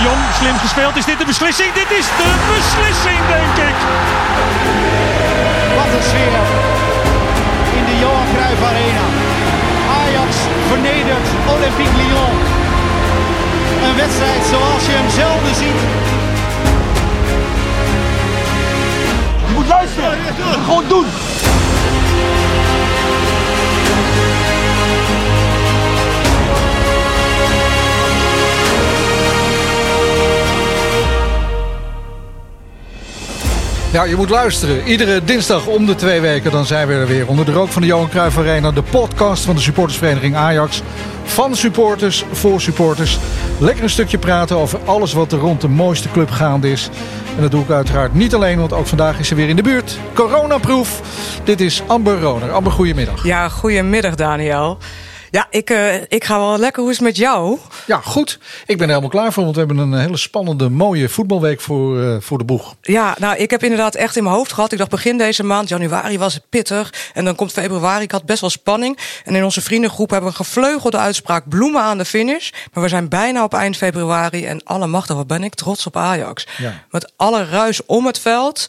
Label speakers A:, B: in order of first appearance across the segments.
A: De Jong, slim gespeeld. Is dit de beslissing? Dit is de beslissing, denk ik.
B: Wat een sfeer in de Johan Cruijff Arena. Ajax vernedert Olympique Lyon. Een wedstrijd zoals je hem zelden ziet.
C: Je moet luisteren. Je moet gewoon doen.
D: Ja, je moet luisteren. Iedere dinsdag om de twee weken dan zijn we er weer. Onder de rook van de Johan Cruijff Arena. De podcast van de supportersvereniging Ajax. Van supporters voor supporters. Lekker een stukje praten over alles wat er rond de mooiste club gaande is. En dat doe ik uiteraard niet alleen, want ook vandaag is ze weer in de buurt. Coronaproof. Dit is Amber Roner. Amber, goedemiddag.
E: Ja, goedemiddag Daniel. Ja, ik, uh, ik ga wel lekker. Hoe is het met jou?
D: Ja, goed. Ik ben er helemaal klaar voor, want we hebben een hele spannende, mooie voetbalweek voor, uh, voor de boeg.
E: Ja, nou, ik heb inderdaad echt in mijn hoofd gehad. Ik dacht begin deze maand, januari was het pittig. En dan komt februari. Ik had best wel spanning. En in onze vriendengroep hebben we een gevleugelde uitspraak. Bloemen aan de finish. Maar we zijn bijna op eind februari. En alle machtig, wat ben ik trots op Ajax.
D: Ja.
E: Met alle ruis om het veld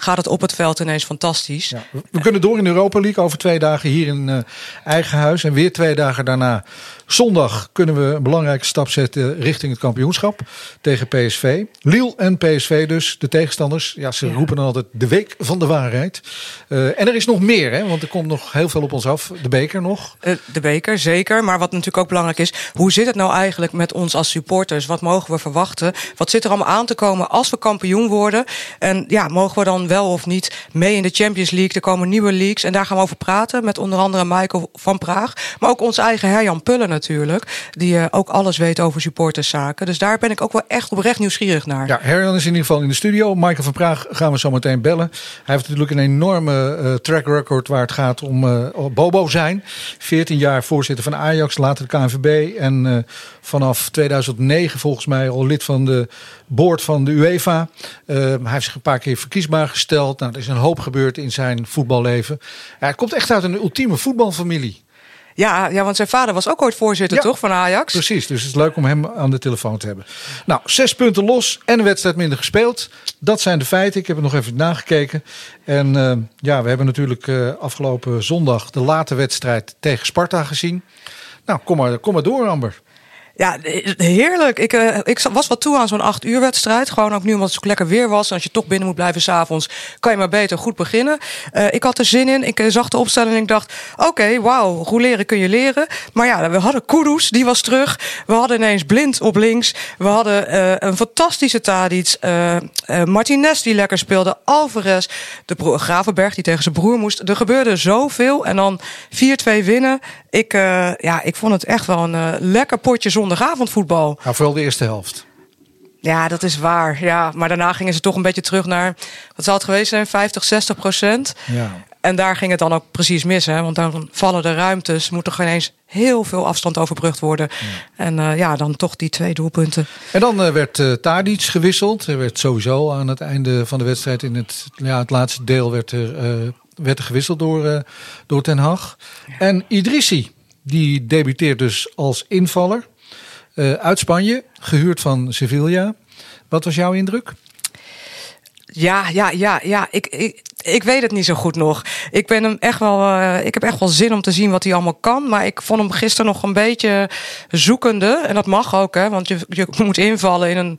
E: gaat het op het veld ineens fantastisch.
D: Ja, we kunnen door in de Europa League over twee dagen hier in uh, eigen huis. En weer twee dagen daarna, zondag, kunnen we een belangrijke stap zetten richting het kampioenschap tegen PSV. Lille en PSV dus, de tegenstanders. Ja, ze ja. roepen dan altijd de week van de waarheid. Uh, en er is nog meer, hè, want er komt nog heel veel op ons af. De beker nog.
E: Uh, de beker, zeker. Maar wat natuurlijk ook belangrijk is, hoe zit het nou eigenlijk met ons als supporters? Wat mogen we verwachten? Wat zit er allemaal aan te komen als we kampioen worden? En ja, mogen we dan wel of niet mee in de Champions League. Er komen nieuwe leagues en daar gaan we over praten met onder andere Michael van Praag. Maar ook onze eigen Herjan Pullen natuurlijk. Die uh, ook alles weet over supporterszaken. Dus daar ben ik ook wel echt oprecht nieuwsgierig naar.
D: Ja, Herjan is in ieder geval in de studio. Michael van Praag gaan we zo meteen bellen. Hij heeft natuurlijk een enorme uh, track record waar het gaat om uh, Bobo zijn. 14 jaar voorzitter van Ajax, later de KNVB. En vanaf 2009 volgens mij al lid van de board van de UEFA. hij heeft zich een paar keer verkiesbaar gesteld. Nou, er is een hoop gebeurd in zijn voetballeven. Hij komt echt uit een ultieme voetbalfamilie.
E: Ja, ja, want zijn vader was ook ooit voorzitter,
D: Ja.
E: toch, van Ajax?
D: Precies, dus het is leuk om hem aan de telefoon te hebben. Nou, zes punten los en een wedstrijd minder gespeeld. Dat zijn de feiten. Ik heb het nog even nagekeken. En uh, ja, we hebben natuurlijk uh, afgelopen zondag de late wedstrijd tegen Sparta gezien. Nou, kom maar, kom maar door, Amber.
E: Ja, heerlijk. Ik, uh, ik was wat toe aan zo'n acht uur wedstrijd. Gewoon ook nu omdat het zo lekker weer was. En als je toch binnen moet blijven s'avonds, kan je maar beter goed beginnen. Uh, ik had er zin in. Ik zag de opstelling en ik dacht, oké, wauw, hoe leren kun je leren. Maar ja, we hadden Kudus, die was terug. We hadden ineens Blind op links. We hadden een fantastische Tadic. Martinez die lekker speelde. Alvarez, de Gravenberg die tegen zijn broer moest. Er gebeurde zoveel. En dan 4-2 winnen. Ik, ja, ik vond het echt wel een lekker potje zondagavondvoetbal.
D: Nou, vooral de eerste helft.
E: Ja, dat is waar. Ja, maar daarna gingen ze toch een beetje terug naar, wat zal het geweest zijn, 50, 60 procent.
D: Ja.
E: En daar ging het dan ook precies mis, hè? want dan vallen de ruimtes, moet er geen eens heel veel afstand overbrugd worden. Ja. En uh, ja, dan toch die twee doelpunten.
D: En dan uh, werd uh, Tadic gewisseld. Er werd sowieso aan het einde van de wedstrijd, in het, ja, het laatste deel, werd er, werd er gewisseld door, door Ten Hag. Ja. En Idrissi, die debuteert dus als invaller. Uh, uit Spanje, gehuurd van Sevilla. Wat was jouw indruk?
E: Ja, ja, ja, ja. Ik, ik, ik weet het niet zo goed nog. Ik ben hem echt wel. Uh, ik heb echt wel zin om te zien wat hij allemaal kan. Maar ik vond hem gisteren nog een beetje zoekende. En dat mag ook, hè? Want je, je moet invallen in een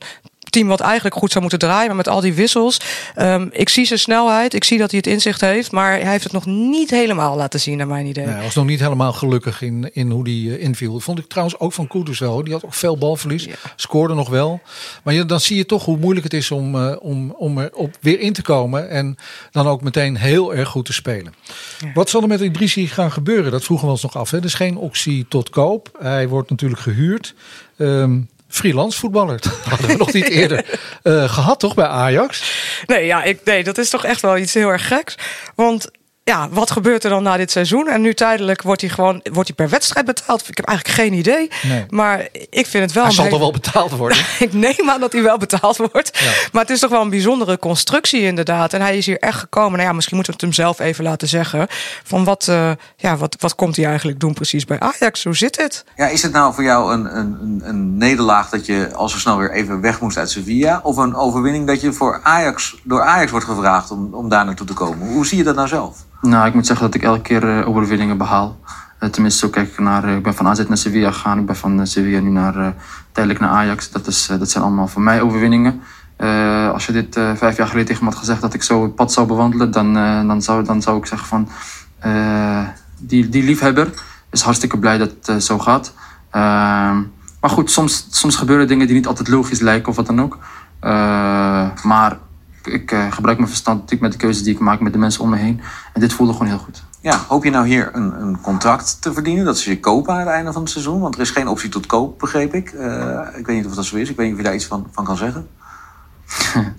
E: team wat eigenlijk goed zou moeten draaien. Maar met al die wissels. Um, ik zie zijn snelheid. Ik zie dat hij het inzicht heeft. Maar hij heeft het nog niet helemaal laten zien, naar mijn idee.
D: Nee, hij was nog niet helemaal gelukkig in, in hoe hij uh, inviel. Vond ik trouwens ook van Kudus wel. Die had ook veel balverlies. Ja. Scoorde nog wel. Maar je, dan zie je toch hoe moeilijk het is om, uh, om, om er op weer in te komen. En dan ook meteen heel erg goed te spelen. Ja. Wat zal er met Idrissi gaan gebeuren? Dat vroegen we ons nog af. Hè? Er is geen optie tot koop. Hij wordt natuurlijk gehuurd. Um, freelance voetballer. Dat hadden we nog niet eerder uh, gehad, toch, bij Ajax?
E: Nee, ja, ik, nee, dat is toch echt wel iets heel erg geks. Want ja, wat gebeurt er dan na dit seizoen? En nu tijdelijk wordt hij gewoon wordt hij per wedstrijd betaald. Ik heb eigenlijk geen idee.
D: Nee.
E: Maar ik vind het wel.
D: Hij zal
E: hele-
D: toch wel betaald worden?
E: ik neem aan dat hij wel betaald wordt.
D: Ja.
E: Maar het is toch wel een bijzondere constructie inderdaad. En hij is hier echt gekomen. Nou ja, misschien moeten we het hem zelf even laten zeggen. Van wat, eh, ja, wat, wat komt hij eigenlijk doen precies bij Ajax? Hoe zit het?
F: Ja, is het nou voor jou een, een, een, een nederlaag dat je al zo snel weer even weg moest uit Sevilla? Of een overwinning dat je voor Ajax, door Ajax wordt gevraagd om, om daar naartoe te komen? Hoe zie je dat nou zelf?
G: Nou, ik moet zeggen dat ik elke keer eh, overwinningen behaal. Eh, tenminste, zo kijk ik naar. eh, ik ben van AZ naar Sevilla gegaan. Ik ben van Sevilla nu naar, tijdelijk naar Ajax. Dat, is, dat zijn allemaal voor mij overwinningen. Als je dit vijf jaar geleden tegen me had gezegd dat ik zo het pad zou bewandelen, dan, dan, zou, dan zou ik zeggen van. die, die liefhebber is hartstikke blij dat het zo gaat. Ehm, maar goed, soms, soms gebeuren dingen die niet altijd logisch lijken of wat dan ook. Maar ik eh, gebruik mijn verstand natuurlijk met de keuzes die ik maak met de mensen om me heen. En dit voelde gewoon heel goed.
F: Ja, hoop je nou hier een, een contract te verdienen? Dat ze je kopen aan het einde van het seizoen? Want er is geen optie tot koop, begreep ik. Eh, ik weet niet of dat zo is. Ik weet niet of je daar iets van, van kan zeggen.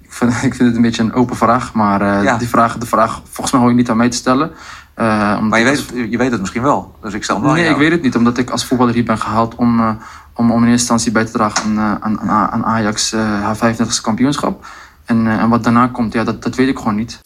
G: Ik vind, ik vind het een beetje een open vraag, maar eh,
F: Ja.
G: die vraag, de vraag volgens mij hoor je niet aan mij te stellen.
F: Maar je weet, het, je weet het misschien wel. Dus ik stel
G: Nee, ik weet het niet, omdat ik als voetballer hier ben gehaald om, om, om in eerste instantie bij te dragen aan, aan, aan, Ajax eh, haar 35e kampioenschap. En, eh, en wat daarna komt, ja, dat, dat weet ik gewoon niet.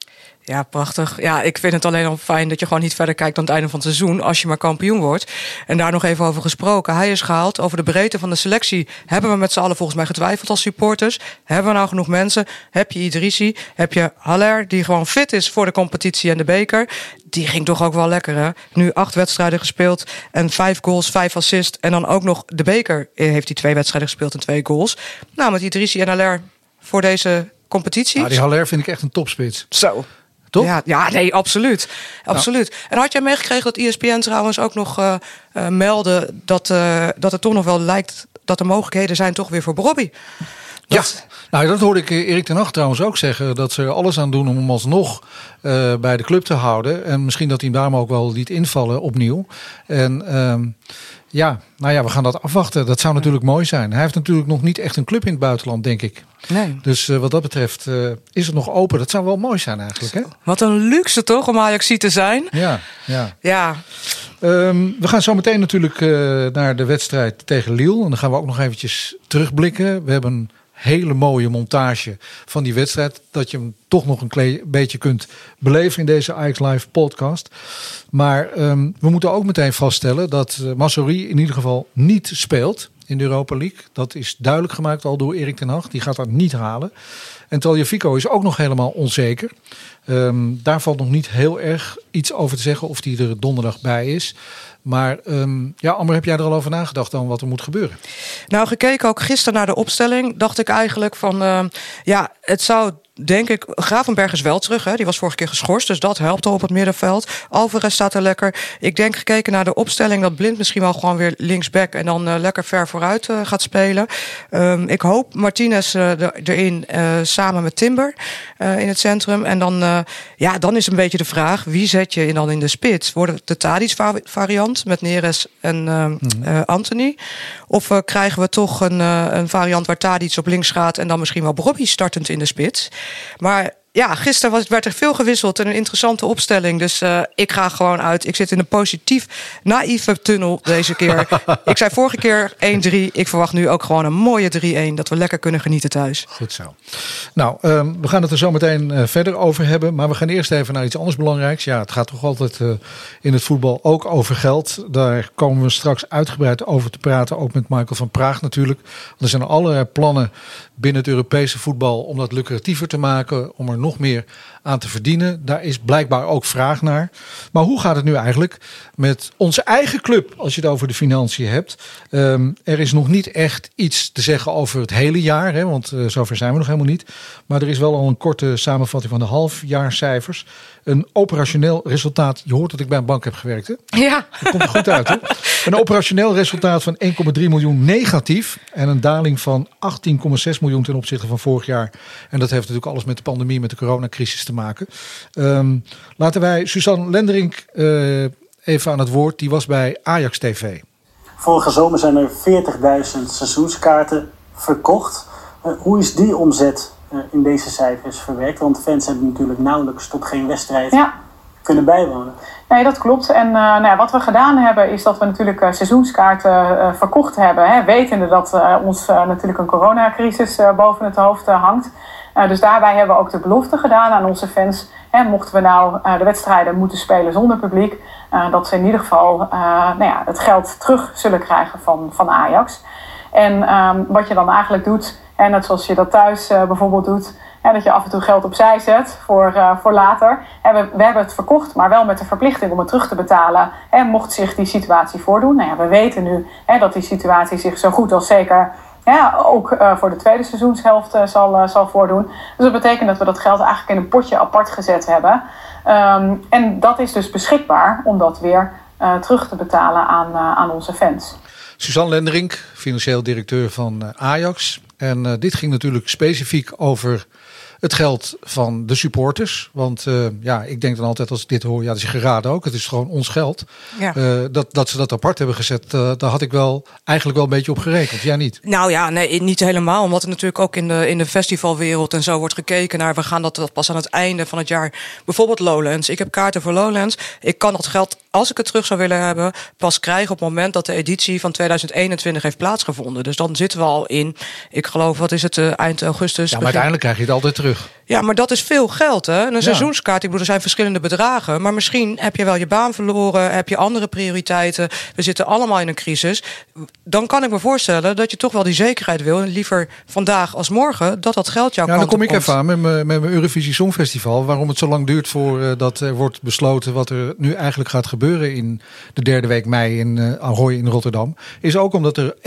E: Ja, prachtig. Ja, ik vind het alleen al fijn dat je gewoon niet verder kijkt dan het einde van het seizoen. Als je maar kampioen wordt. En daar nog even over gesproken. Hij is gehaald. Over de breedte van de selectie hebben we met z'n allen volgens mij getwijfeld als supporters. Hebben we nou genoeg mensen? Heb je Idrissi? Heb je Haller, die gewoon fit is voor de competitie en de beker? Die ging toch ook wel lekker, hè? Nu acht wedstrijden gespeeld en vijf goals, vijf assists. En dan ook nog de beker heeft hij twee wedstrijden gespeeld en twee goals. Nou, met Idrissi en Haller voor deze competitie.
D: Nou, die Haller vind ik echt een topspits.
E: Zo.
D: Toch?
E: Ja, ja, nee, absoluut. absoluut. En had jij meegekregen dat ESPN trouwens ook nog meldde dat, eh, dat het toch nog wel lijkt dat er mogelijkheden zijn toch weer voor Bobby? Dat,
D: Nou, dat hoorde ik eh, Erik ten Hag trouwens ook zeggen. Dat ze er alles aan doen om hem alsnog eh, bij de club te houden. En misschien dat hij hem daarom ook wel liet invallen opnieuw. En ehm, ja, nou ja, we gaan dat afwachten. Dat zou natuurlijk mooi zijn. Hij heeft natuurlijk nog niet echt een club in het buitenland, denk ik.
E: Nee.
D: Dus eh, wat dat betreft is het nog open. Dat zou wel mooi zijn eigenlijk, hè?
E: Wat een luxe toch om Ajax te zijn.
D: Ja, ja.
E: Ja,
D: Ehm, we gaan zo meteen natuurlijk naar de wedstrijd tegen Lille. En dan gaan we ook nog eventjes terugblikken. We hebben hele mooie montage van die wedstrijd. Dat je hem toch nog een beetje kunt beleven in deze Ajax Live podcast. Maar ehm, we moeten ook meteen vaststellen dat uh, in ieder geval niet speelt in de Europa League. Dat is duidelijk gemaakt al door Erik ten Hag. Die gaat dat niet halen. En Taljafico is ook nog helemaal onzeker. Ehm, daar valt nog niet heel erg iets over te zeggen of die er donderdag bij is. Maar ehm, ja, Amber, heb jij er al over nagedacht dan wat er moet gebeuren?
E: Nou, gekeken ook gisteren naar de opstelling, dacht ik eigenlijk van eh, ja, het zou denk ik. Gravenberg is wel terug, hè? die was vorige keer geschorst, dus dat helpt al op het middenveld. Alvarez staat er lekker. Ik denk gekeken naar de opstelling dat Blind misschien wel gewoon weer linksback en dan eh, lekker ver vooruit eh, gaat spelen. Um, ik hoop Martinez uh, er, erin samen met Timber in het centrum. En dan, ja, dan is een beetje de vraag: wie zet je dan in de spits? Wordt het de Tadic variant met Neres en mm -hmm. Anthony? Of krijgen we toch een, een variant waar Tadic op links gaat en dan misschien wel Bobby startend in de spits? Maar ja, gisteren was, werd er veel gewisseld en een interessante opstelling. Dus uh, ik ga gewoon uit. Ik zit in een positief naïeve tunnel deze keer. ik zei vorige keer 1-3. Ik verwacht nu ook gewoon een mooie 3-1. Dat we lekker kunnen genieten thuis.
D: Goed zo. Nou, um, we gaan het er zo meteen uh, verder over hebben. Maar we gaan eerst even naar iets anders belangrijks. Ja, het gaat toch altijd uh, in het voetbal ook over geld. Daar komen we straks uitgebreid over te praten. Ook met Michael van Praag natuurlijk. Er zijn allerlei plannen binnen het Europese voetbal om dat lucratiever te maken. Om er nog meer aan te verdienen. Daar is blijkbaar ook vraag naar. Maar hoe gaat het nu eigenlijk met onze eigen club als je het over de financiën hebt? Um, er is nog niet echt iets te zeggen over het hele jaar, hè, want uh, zover zijn we nog helemaal niet. Maar er is wel al een korte samenvatting van de halfjaarcijfers. Een operationeel resultaat. Je hoort dat ik bij een bank heb gewerkt. Hè?
E: Ja.
D: Dat komt er goed uit. Hè? Een operationeel resultaat van 1,3 miljoen negatief. En een daling van 18,6 miljoen ten opzichte van vorig jaar. En dat heeft natuurlijk alles met de pandemie, met de coronacrisis te maken. Um, laten wij Suzanne Lenderink uh, even aan het woord. Die was bij Ajax TV.
H: Vorige zomer zijn er 40.000 seizoenskaarten verkocht. Uh, hoe is die omzet uh, in deze cijfers verwerkt? Want fans hebben natuurlijk nauwelijks tot geen wedstrijd
I: ja.
H: kunnen bijwonen.
I: Nee, dat klopt. En uh, nou ja, wat we gedaan hebben, is dat we natuurlijk uh, seizoenskaarten uh, verkocht hebben. Hè, wetende dat ons natuurlijk een coronacrisis boven het hoofd hangt. dus daarbij hebben we ook de belofte gedaan aan onze fans. Hè, mochten we nou de wedstrijden moeten spelen zonder publiek, dat ze in ieder geval nou ja, het geld terug zullen krijgen van, van Ajax. En um, wat je dan eigenlijk doet, en net zoals je dat thuis bijvoorbeeld doet, dat je af en toe geld opzij zet voor, uh, voor later. We, we, hebben het verkocht, maar wel met de verplichting om het terug te betalen. En mocht zich die situatie voordoen. Nou ja, we weten nu hè, dat die situatie zich zo goed als zeker ja, ook uh, voor de tweede seizoenshelft uh, zal, zal voordoen. Dus dat betekent dat we dat geld eigenlijk in een potje apart gezet hebben. Um, en dat is dus beschikbaar om dat weer terug te betalen aan, aan onze fans.
D: Suzanne Lenderink, financieel directeur van Ajax. En dit ging natuurlijk specifiek over het geld van de supporters. Want uh, ja, ik denk dan altijd als ik dit hoor, ja, dat is geraden ook. Het is gewoon ons geld. Ja. Uh, dat, dat ze dat apart hebben gezet, uh, daar had ik wel eigenlijk wel een beetje op gerekend. Ja, niet?
E: Nou ja, nee, niet helemaal. Omdat er natuurlijk ook in de, in de festivalwereld en zo wordt gekeken naar, we gaan dat pas aan het einde van het jaar. Bijvoorbeeld Lowlands. Ik heb kaarten voor Lowlands. Ik kan dat geld, als ik het terug zou willen hebben, pas krijgen op het moment dat de editie van 2021 heeft plaatsgevonden. Dus dan zitten we al in, ik geloof, wat is het, eind augustus.
D: Ja, maar uiteindelijk krijg je het altijd terug.
E: Ja, maar dat is veel geld, hè? Een seizoenskaart, ik bedoel, er zijn verschillende bedragen. Maar misschien heb je wel je baan verloren, heb je andere prioriteiten. We zitten allemaal in een crisis. Dan kan ik me voorstellen dat je toch wel die zekerheid wil. En liever vandaag als morgen, dat dat geld jouw
D: ja, dan kom ik even aan met mijn, met mijn Eurovisie Songfestival. Waarom het zo lang duurt voordat uh, er wordt besloten wat er nu eigenlijk gaat gebeuren in de derde week mei in uh, Ahoy in Rotterdam. Is ook omdat er 1,8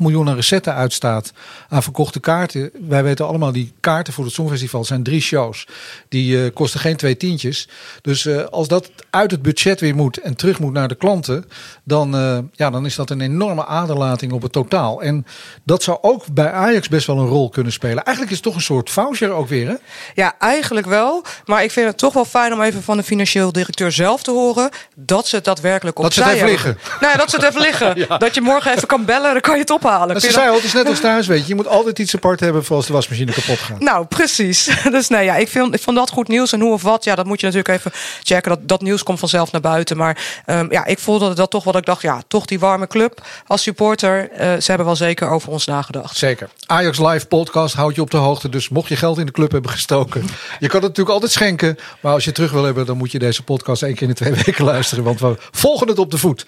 D: miljoen aan recetten uitstaat aan verkochte kaarten. Wij weten allemaal die kaarten voor het Songfestival zijn drie shows. Die uh, kosten geen twee tientjes. Dus uh, als dat uit het budget weer moet en terug moet naar de klanten, dan, uh, ja, dan is dat een enorme aderlating op het totaal. En dat zou ook bij Ajax best wel een rol kunnen spelen. Eigenlijk is het toch een soort voucher ook weer, hè?
E: Ja, eigenlijk wel. Maar ik vind het toch wel fijn om even van de financieel directeur zelf te horen dat ze het daadwerkelijk op
D: Dat ze het even liggen.
E: Nee, dat ze het even liggen. ja. Dat je morgen even kan bellen, dan kan je het ophalen.
D: Dat ze zei al, het is net als thuis, weet je. Je moet altijd iets apart hebben voor als de wasmachine kapot gaat.
E: Nou, precies. Dus nee, ja, ik, vind, ik vond dat goed nieuws. En hoe of wat, ja, dat moet je natuurlijk even checken. Dat, dat nieuws komt vanzelf naar buiten. Maar um, ja, ik voelde dat toch wat ik dacht. Ja, toch die warme club als supporter. Uh, ze hebben wel zeker over ons nagedacht.
D: Zeker. Ajax Live podcast houdt je op de hoogte. Dus mocht je geld in de club hebben gestoken. je kan het natuurlijk altijd schenken. Maar als je het terug wil hebben, dan moet je deze podcast één keer in de twee weken luisteren. Want we volgen het op de voet.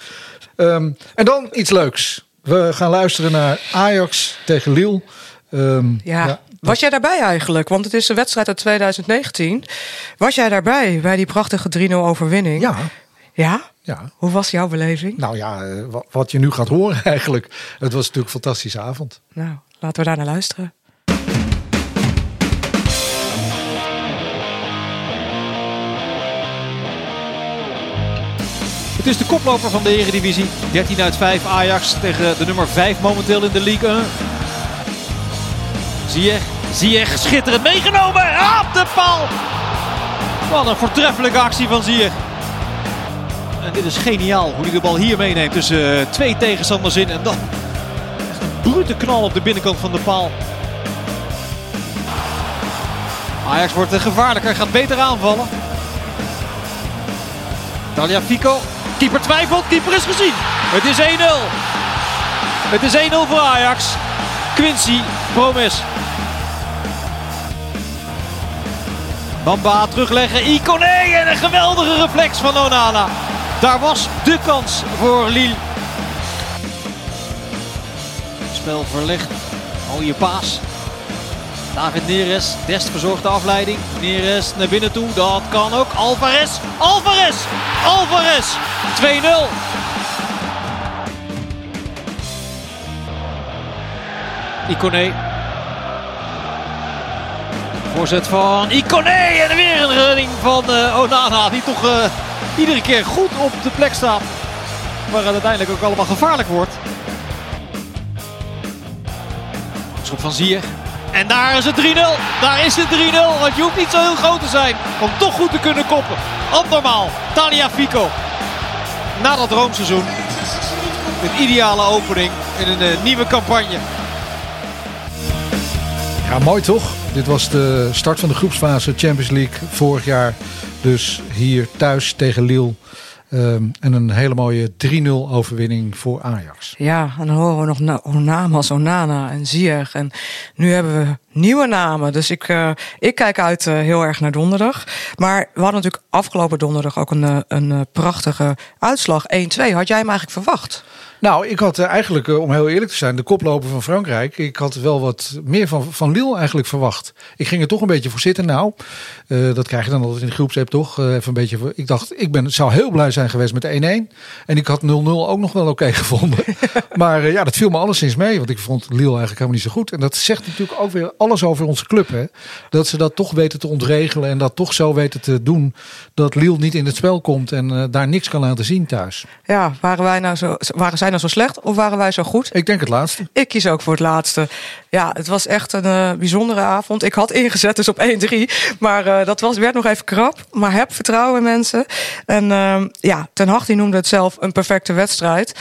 D: Um, en dan iets leuks. We gaan luisteren naar Ajax tegen Lille. Um,
E: ja. ja. Was jij daarbij eigenlijk? Want het is een wedstrijd uit 2019. Was jij daarbij bij die prachtige 3-0 overwinning?
D: Ja.
E: Ja?
D: Ja.
E: Hoe was jouw beleving?
D: Nou ja, wat je nu gaat horen eigenlijk. Het was natuurlijk een fantastische avond.
E: Nou, laten we daar naar luisteren.
A: Het is de koploper van de Eredivisie. 13 uit 5 Ajax tegen de nummer 5 momenteel in de Ligue 1. Ziyech, Ziyech schitterend meegenomen. Op de paal. Wat een voortreffelijke actie van Ziyech. En dit is geniaal hoe hij de bal hier meeneemt tussen uh, twee tegenstanders in. En dan echt een brute knal op de binnenkant van de paal. Ajax wordt gevaarlijker, gaat beter aanvallen. Talia Fico, keeper twijfelt, keeper is gezien. Het is 1-0. Het is 1-0 voor Ajax. Quincy Promes. Bamba terugleggen. Icone en een geweldige reflex van Onana. Daar was de kans voor Lille. Spel verlegd. Mooie paas. David Neres. Dest verzorgt de afleiding. Neres naar binnen toe. Dat kan ook. Alvarez. Alvarez. Alvarez. 2-0. Icone Voorzet van Icone en weer een redding van uh, Onana die toch uh, iedere keer goed op de plek staat. Waar het uiteindelijk ook allemaal gevaarlijk wordt. Schop van Zier. En daar is het 3-0. Daar is het 3-0. Want je hoeft niet zo heel groot te zijn om toch goed te kunnen koppen. Andermaal. Talia Fico. Na dat droomseizoen. Een ideale opening in een uh, nieuwe campagne.
D: Ja, mooi toch? Dit was de start van de groepsfase Champions League vorig jaar. Dus hier thuis tegen Lille. Ehm, en een hele mooie 3-0 overwinning voor Ajax.
E: Ja, en dan horen we nog na namen als Onana en Ziyech. En nu hebben we nieuwe namen. Dus ik, uh, ik kijk uit uh, heel erg naar donderdag. Maar we hadden natuurlijk afgelopen donderdag ook een, uh, een prachtige uitslag. 1-2. Had jij hem eigenlijk verwacht?
D: Nou, ik had eigenlijk, om heel eerlijk te zijn, de koploper van Frankrijk. Ik had wel wat meer van, van Lille eigenlijk verwacht. Ik ging er toch een beetje voor zitten. Nou, uh, dat krijg je dan altijd in de groepsapp toch. Uh, even een beetje, ik dacht, ik ben, zou heel blij zijn geweest met 1-1. En ik had 0-0 ook nog wel oké okay gevonden. maar uh, ja, dat viel me alleszins mee. Want ik vond Lille eigenlijk helemaal niet zo goed. En dat zegt natuurlijk ook weer alles over onze club. Hè? Dat ze dat toch weten te ontregelen. En dat toch zo weten te doen. Dat Lille niet in het spel komt. En daar niks kan laten zien thuis.
E: Ja, waren wij nou zo, waren zij nou zo slecht? Of waren wij zo goed?
D: Ik denk het laatste.
E: Ik kies ook voor het laatste. Ja, het was echt een uh, bijzondere avond. Ik had ingezet dus op 1-3. Maar uh, dat was, werd nog even krap. Maar heb vertrouwen in mensen. En uh, ja, Ten Hag die noemde het zelf een perfecte wedstrijd.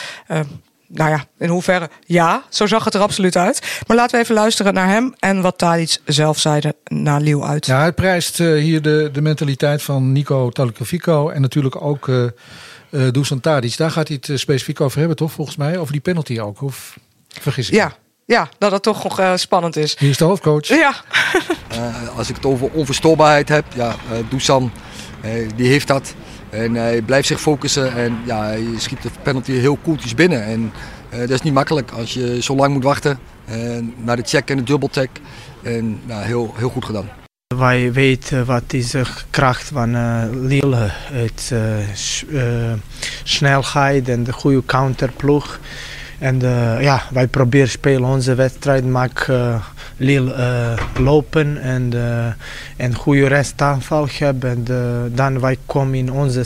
E: nou ja, in hoeverre? Ja, zo zag het er absoluut uit. Maar laten we even luisteren naar hem en wat Tadic zelf zeide naar Leeuw uit.
D: Ja, hij prijst uh, hier de, de mentaliteit van Nico Talkovico en natuurlijk ook uh, Dusan Tadic. Daar gaat hij het specifiek over hebben, toch? Volgens mij, over die penalty ook. Of vergis ik
E: Ja, ja, dat het toch nog uh, spannend is.
D: Hier is de hoofdcoach.
E: Ja.
J: uh, als ik het over onverstoorbaarheid heb, ja, uh, Dusan, die heeft dat. En hij blijft zich focussen en ja, hij schiet de penalty heel koeltjes binnen. En dat is niet makkelijk als je zo lang moet wachten naar de check en de dubbelcheck. En nou, heel, heel goed gedaan.
K: Wij weten wat is de kracht van uh, Lille. Het uh, snelheid en de goede counterploeg. En ja, wij proberen spelen onze wedstrijd, maak Lille lopen en, en goede restaanval hebben. En dan wij komen in onze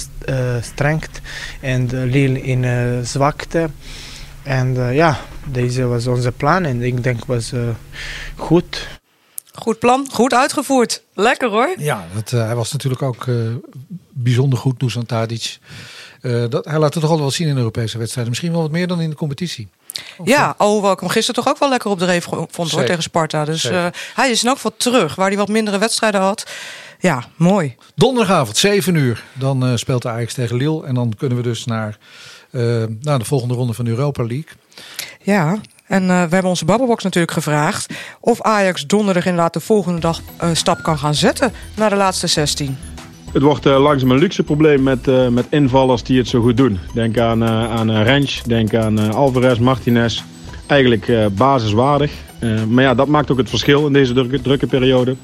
K: strength en Lille in zwakte. En ja, deze was onze plan en ik denk was goed.
E: Goed plan, goed uitgevoerd. Lekker hoor.
D: Ja, dat, hij was natuurlijk ook bijzonder goed, Dusan Tadic. Uh, dat, hij laat het toch altijd wel zien in Europese wedstrijden. Misschien wel wat meer dan in de competitie.
E: Of ja, alhoewel ik hem gisteren toch ook wel lekker op de reef vond hoor, tegen Sparta. Dus hij is in elk geval terug, waar hij wat mindere wedstrijden had. Ja, mooi.
D: Donderdagavond, 7 uur. Dan speelt de Ajax tegen Lille. En dan kunnen we dus naar, naar de volgende ronde van de Europa League.
E: Ja, en uh, we hebben onze babbelbox natuurlijk gevraagd... of Ajax donderdag inderdaad de volgende dag een stap kan gaan zetten... naar de laatste 16.
L: Het wordt uh, langzaam een luxe probleem met, uh, met invallers die het zo goed doen. Denk aan, aan Rens, denk aan Alvarez, Martinez. Eigenlijk basiswaardig. maar ja, dat maakt ook het verschil in deze drukke, periode.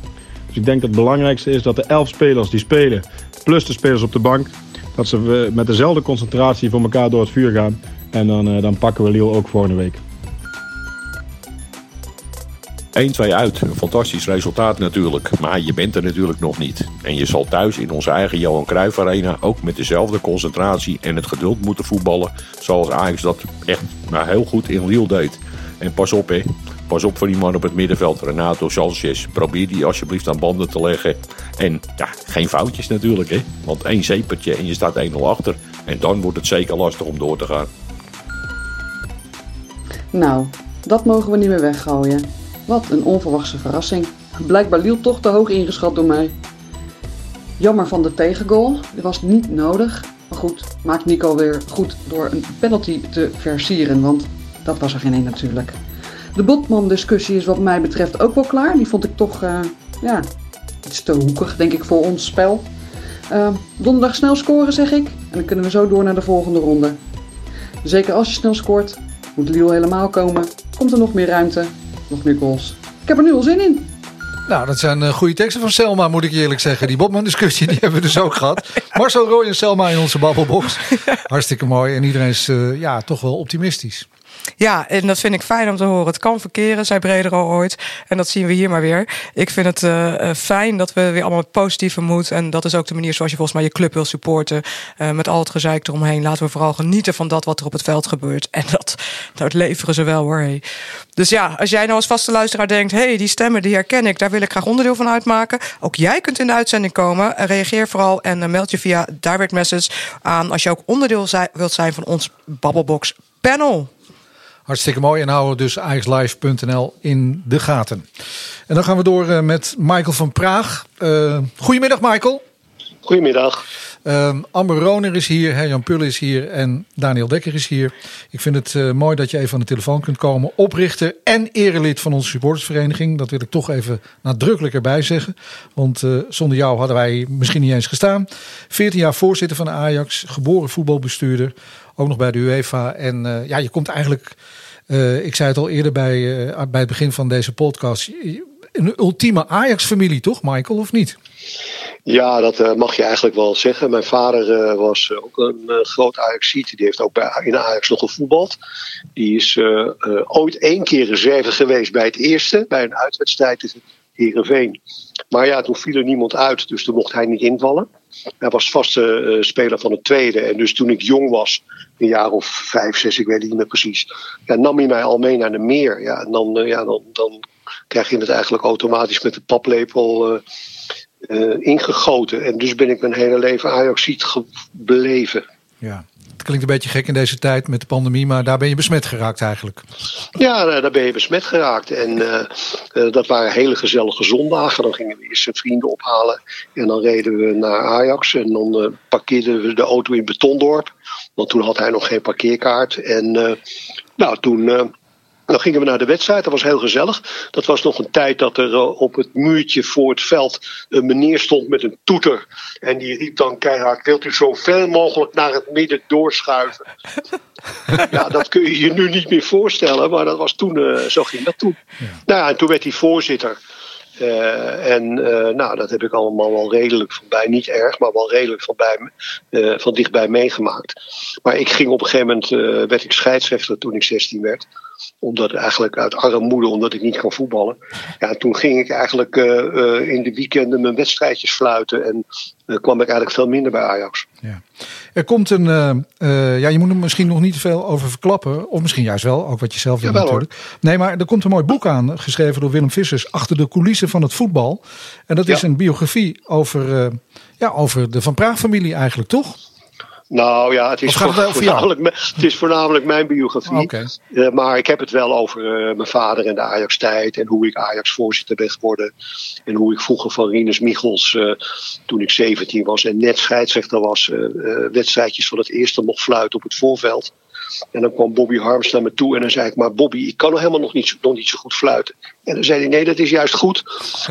L: Dus ik denk dat het belangrijkste is dat de elf spelers die spelen, plus de spelers op de bank, dat ze met dezelfde concentratie voor elkaar door het vuur gaan. En dan, dan pakken we Lille ook volgende week.
M: 1-2 uit. Een fantastisch resultaat natuurlijk. Maar je bent er natuurlijk nog niet. En je zal thuis in onze eigen Johan Cruijff Arena ook met dezelfde concentratie en het geduld moeten voetballen. Zoals Ajax dat echt nou, heel goed in Lille deed. En pas op hè. Pas op voor die man op het middenveld, Renato Sanchez. Probeer die alsjeblieft aan banden te leggen. En ja, geen foutjes natuurlijk hè. Want één zeepertje en je staat 1-0 achter. En dan wordt het zeker lastig om door te gaan.
N: Nou, dat mogen we niet meer weggooien. Wat een onverwachte verrassing. Blijkbaar Liel toch te hoog ingeschat door mij. Jammer van de tegengoal. Dit was niet nodig. Maar goed, maakt Nico weer goed door een penalty te versieren. Want dat was er geen één natuurlijk. De Botman-discussie is wat mij betreft ook wel klaar. Die vond ik toch, uh, ja, iets te hoekig denk ik voor ons spel. Uh, donderdag snel scoren zeg ik. En dan kunnen we zo door naar de volgende ronde. Zeker als je snel scoort, moet Liel helemaal komen. Komt er nog meer ruimte nog meer goals. Ik heb er nu al zin in.
D: Nou, dat zijn uh, goede teksten van Selma, moet ik eerlijk zeggen. Die Bobman-discussie die hebben we dus ook gehad. Marcel Roy en Selma in onze babbelbox. Hartstikke mooi. En iedereen is uh, ja, toch wel optimistisch.
E: Ja, en dat vind ik fijn om te horen. Het kan verkeren, zei Breder al ooit. En dat zien we hier maar weer. Ik vind het uh, fijn dat we weer allemaal positieve moed. En dat is ook de manier zoals je volgens mij je club wil supporten. Uh, met al het gezeik eromheen. Laten we vooral genieten van dat wat er op het veld gebeurt. En dat, dat leveren ze wel hoor. Dus ja, als jij nou als vaste luisteraar denkt... hé, hey, die stemmen die herken ik, daar wil ik graag onderdeel van uitmaken. Ook jij kunt in de uitzending komen. Reageer vooral en meld je via direct message aan... als je ook onderdeel wilt zijn van ons Babbelbox panel.
D: Hartstikke mooi. En houden dus ajaxlive.nl in de gaten. En dan gaan we door met Michael van Praag. Uh, goedemiddag, Michael.
O: Goedemiddag.
D: Um, Amber Roner is hier, Herjan Pull is hier en Daniel Dekker is hier. Ik vind het uh, mooi dat je even aan de telefoon kunt komen. Oprichter en erelid van onze supportersvereniging. Dat wil ik toch even nadrukkelijk erbij zeggen. Want uh, zonder jou hadden wij misschien niet eens gestaan. 14 jaar voorzitter van de Ajax, geboren voetbalbestuurder. Ook nog bij de UEFA. En uh, ja, je komt eigenlijk, ik zei het al eerder bij, bij het begin van deze podcast. Een ultieme Ajax-familie, toch, Michael, of niet?
O: Ja, dat uh, mag je eigenlijk wel zeggen. Mijn vader uh, was ook een uh, groot Ajaxiet. Die heeft ook bij, in Ajax nog gevoetbald. Die is ooit één keer reserve geweest bij het eerste. Bij een uitwedstrijd tegen Heerenveen. Maar ja, toen viel er niemand uit. Dus toen mocht hij niet invallen. Hij was vaste speler van het tweede. En dus toen ik jong was, een jaar of vijf, zes, ik weet het niet meer precies. Nam hij mij al mee naar de meer. Ja, en dan, ja, dan, dan krijg je het eigenlijk automatisch met de paplepel ingegoten. En dus ben ik mijn hele leven Ajaxiet gebleven.
D: Ja, het klinkt een beetje gek in deze tijd met de pandemie, maar daar ben je besmet geraakt eigenlijk.
O: Ja, daar ben je besmet geraakt. En uh, uh, dat waren hele gezellige zondagen. Dan gingen we eerst vrienden ophalen. En dan reden we naar Ajax. En dan uh, parkeerden we de auto in Betondorp. Want toen had hij nog geen parkeerkaart. En nou, toen dan gingen we naar de wedstrijd, dat was heel gezellig. Dat was nog een tijd dat er eh, op het muurtje voor het veld een meneer stond met een toeter. En die riep dan keihard, wilt u zo ver mogelijk naar het midden doorschuiven? ja, dat kun je je nu niet meer voorstellen, maar dat was toen, uh, zo ging dat toen. Ja. Nou ja, en toen werd hij voorzitter. Uh, en uh, nou, dat heb ik allemaal wel redelijk van bij, niet erg, maar wel redelijk van, bij, uh, van dichtbij meegemaakt. Maar ik ging op een gegeven moment, werd ik scheidsrechter toen ik 16 werd omdat eigenlijk uit armoede, omdat ik niet kan voetballen. Ja, toen ging ik eigenlijk uh, uh, in de weekenden mijn wedstrijdjes fluiten. En uh, kwam ik eigenlijk veel minder bij Ajax.
D: Ja. Er komt een, ja, je moet er misschien nog niet veel over verklappen. Of misschien juist wel, ook wat je zelf wil ja, natuurlijk. Hoor. Nee, maar er komt een mooi boek aan, geschreven door Willem Vissers. Achter de coulissen van het voetbal. En dat is ja. een biografie over, ja, over de Van Praag familie eigenlijk, toch?
O: Nou ja, het is, voornamelijk, het is voornamelijk mijn biografie. Okay. Uh, maar ik heb het wel over uh, mijn vader en de Ajax-tijd. En hoe ik Ajax-voorzitter ben geworden. En hoe ik vroeger van Rinus Michels, uh, toen ik 17 was en net scheidsrechter was, wedstrijdjes van het eerste mocht fluiten op het voorveld. En dan kwam Bobby Harms naar me toe en dan zei ik: Maar Bobby, ik kan nog helemaal nog niet, zo, nog niet zo goed fluiten. En dan zei hij: Nee, dat is juist goed.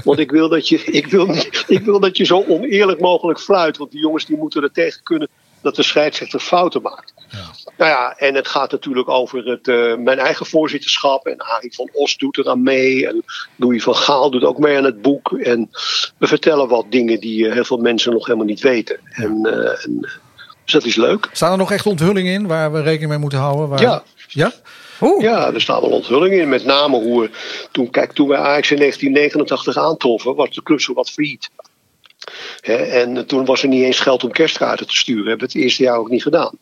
O: Want ik wil dat je, ik wil, ik wil dat je zo oneerlijk mogelijk fluit. Want die jongens die moeten er tegen kunnen dat de scheidsrechter fouten maakt. Ja. Nou ja, en het gaat natuurlijk over het, uh, mijn eigen voorzitterschap. En Arie van Os doet er aan mee. En Louis van Gaal doet ook mee aan het boek. En we vertellen wat dingen die uh, heel veel mensen nog helemaal niet weten. Ja. En, uh, en, dus dat is leuk.
D: Staan er nog echt onthullingen in waar we rekening mee moeten houden? Waar...
O: Ja.
D: Ja?
O: Oeh. Ja, er staan wel onthullingen in. Met name hoe we toen, kijk, toen wij Ajax in 1989 aantroffen, was de club zo wat failliet. En toen was er niet eens geld om kerstkaarten te sturen. We hebben het, het eerste jaar ook niet gedaan.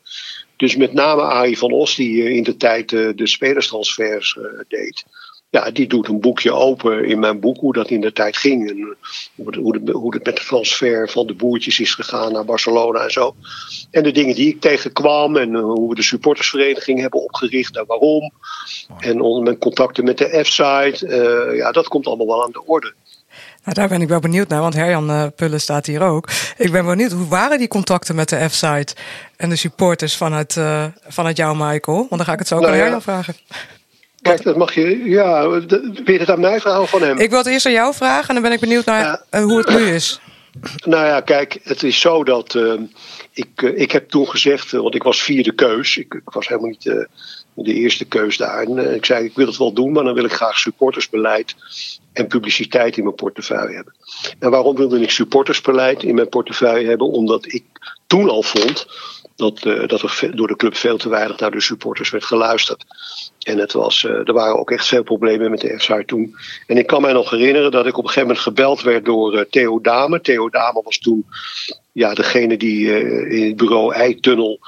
O: Dus met name Arie van Os, die in de tijd de, de spelerstransfers uh, deed. Ja, die doet een boekje open in mijn boek hoe dat in de tijd ging. En hoe, het, hoe het met de transfer van de boertjes is gegaan naar Barcelona en zo. En de dingen die ik tegenkwam en hoe we de supportersvereniging hebben opgericht en waarom. En mijn contacten met de F-site. Uh, ja, dat komt allemaal wel aan de orde.
E: Nou, daar ben ik wel benieuwd naar, want Herjan uh, Pullen staat hier ook. Ik ben benieuwd, hoe waren die contacten met de F-site en de supporters vanuit, uh, vanuit jou, Michael? Want dan ga ik het zo ook nou, aan Herjan ja. vragen.
O: Kijk, dat mag je. Ja, wil je het aan mij vragen of van hem?
E: Ik wil het eerst aan jou vragen en dan ben ik benieuwd naar ja. uh, hoe het nu is.
O: Nou ja, kijk, het is zo dat uh, ik, ik heb toen gezegd, want ik was vierde keus. Ik, ik was helemaal niet de eerste keus daar. En ik zei, ik wil het wel doen, maar dan wil ik graag supportersbeleid en publiciteit in mijn portefeuille hebben. En waarom wilde ik supportersbeleid in mijn portefeuille hebben? Omdat ik toen al vond dat, uh, dat er door de club veel te weinig naar de supporters werd geluisterd. En het was, uh, er waren ook echt veel problemen met de FSR toen. En ik kan mij nog herinneren dat ik op een gegeven moment gebeld werd door Theo Dame. Theo Dame was toen ja, degene die in het bureau Eitunnel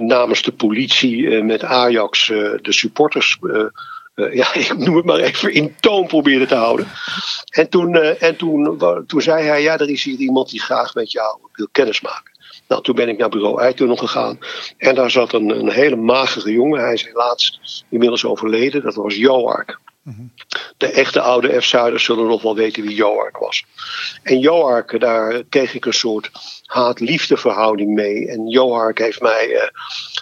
O: namens de politie met Ajax de supporters ja, ik noem het maar even in toon probeerde te houden. En toen, en toen, toen zei hij, ja, er is hier iemand die graag met jou wil kennismaken. Nou, toen ben ik naar bureau Eitunnel gegaan. En daar zat een, een hele magere jongen. Hij is helaas inmiddels overleden. Dat was Joark. De echte oude F-Zuiders zullen nog wel weten wie Joark was. En Joark, daar kreeg ik een soort haat-liefde verhouding mee. En Joark heeft mij uh,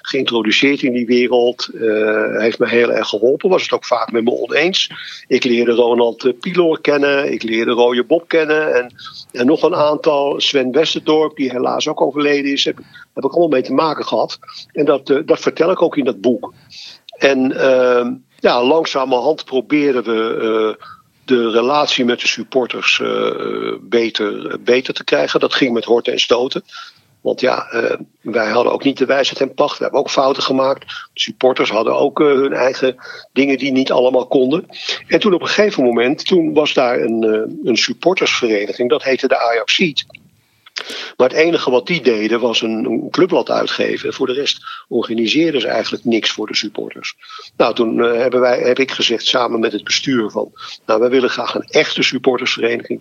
O: geïntroduceerd in die wereld. Uh, heeft me heel erg geholpen. Was het ook vaak met me oneens. Ik leerde Ronald Piloor kennen. Ik leerde Rooie Bob kennen. En, en nog een aantal. Sven Westerdorp, die helaas ook overleden is. Heb, heb ik allemaal mee te maken gehad. En dat, dat vertel ik ook in dat boek. En ehm, ja, langzamerhand proberen we uh, de relatie met de supporters uh, beter, beter te krijgen. Dat ging met horten en stoten. Want ja, wij hadden ook niet de wijsheid en pacht. We hebben ook fouten gemaakt. De supporters hadden ook hun eigen dingen die niet allemaal konden. En toen op een gegeven moment, toen was daar een, een supportersvereniging. Dat heette de Ajaxiet. Maar het enige wat die deden was een, clubblad uitgeven. Voor de rest organiseerden ze eigenlijk niks voor de supporters. Nou, toen uh, hebben wij, heb ik gezegd samen met het bestuur van... Nou, wij willen graag een echte supportersvereniging.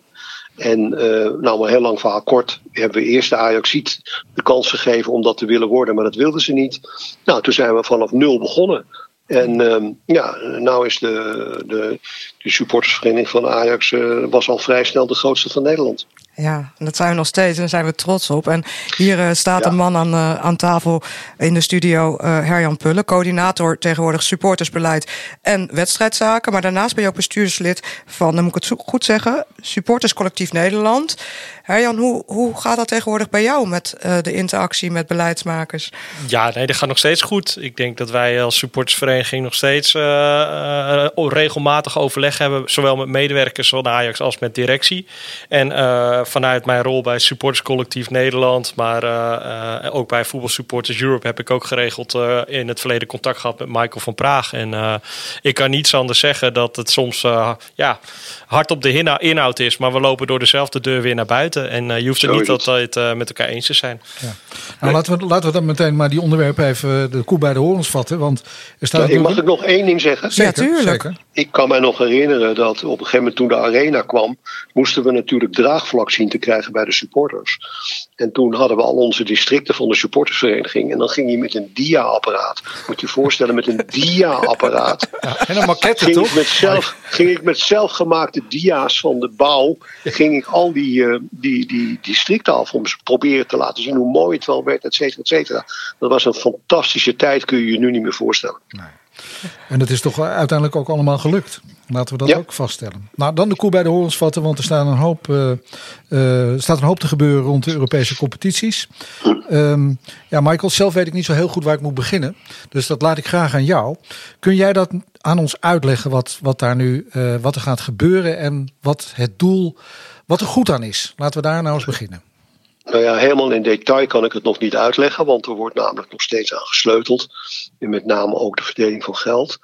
O: En uh, nou, maar heel lang verhaal kort hebben we eerst de Ajaxiet de kans gegeven om dat te willen worden. Maar dat wilden ze niet. Nou, toen zijn we vanaf nul begonnen. En uh, ja, nou is de, de, de supportersvereniging van Ajax uh, was al vrij snel de grootste van Nederland.
E: Ja, dat zijn we nog steeds en daar zijn we trots op. En hier uh, staat ja. een man aan, uh, aan tafel in de studio, Herjan Pullen, coördinator tegenwoordig supportersbeleid en wedstrijdzaken. Maar daarnaast ben je ook bestuurslid van, dan moet ik het goed zeggen, Supporterscollectief Nederland. Herjan, hoe, hoe gaat dat tegenwoordig bij jou met de interactie met beleidsmakers?
P: Ja, nee, dat gaat nog steeds goed. Ik denk dat wij als supportersvereniging nog steeds regelmatig overleg hebben, zowel met medewerkers van Ajax als met directie. En vanuit mijn rol bij Supporterscollectief Nederland, maar ook bij Voetbal Supporters Europe heb ik ook geregeld in het verleden contact gehad met Michael van Praag. En ik kan niets anders zeggen dat het soms ja, hard op de inhoud is, maar we lopen door dezelfde deur weer naar buiten. En je hoeft het niet altijd met elkaar eens te zijn.
D: Ja. Nou, laten, we, laten we dan meteen maar die onderwerpen even de koe bij de horens vatten. Want er staat
O: ja, ik mag ik nog één ding zeggen?
E: Zeker, ja, tuurlijk. Zeker.
O: Ik kan mij nog herinneren dat op een gegeven moment toen de arena kwam, moesten we natuurlijk draagvlak zien te krijgen bij de supporters. En toen hadden we al onze districten van de supportersvereniging. En dan ging je met een dia-apparaat. Moet je je voorstellen, met een dia-apparaat.
D: Ja, en een maquette,
O: ging
D: toch?
O: Ik met zelf, ging ik met zelfgemaakte dia's van de bouw. ging ik al die, uh, die, die districten af om ze proberen te laten zien hoe mooi het wel werd, et cetera, et cetera. Dat was een fantastische tijd, kun je je nu niet meer voorstellen.
D: Nee. En dat is toch uiteindelijk ook allemaal gelukt. Laten we dat ja. ook vaststellen. Nou, dan de koe bij de horens vatten, want er staat een hoop, uh, uh, staat een hoop te gebeuren rond de Europese competities. Um, ja, Michael, zelf weet ik niet zo heel goed waar ik moet beginnen. Dus dat laat ik graag aan jou. Kun jij dat aan ons uitleggen, wat, wat daar nu uh, wat er gaat gebeuren en wat het doel, wat er goed aan is? Laten we daar nou eens beginnen.
O: Nou ja, helemaal in detail kan ik het nog niet uitleggen, want er wordt namelijk nog steeds aan gesleuteld. En met name ook de verdeling van geld.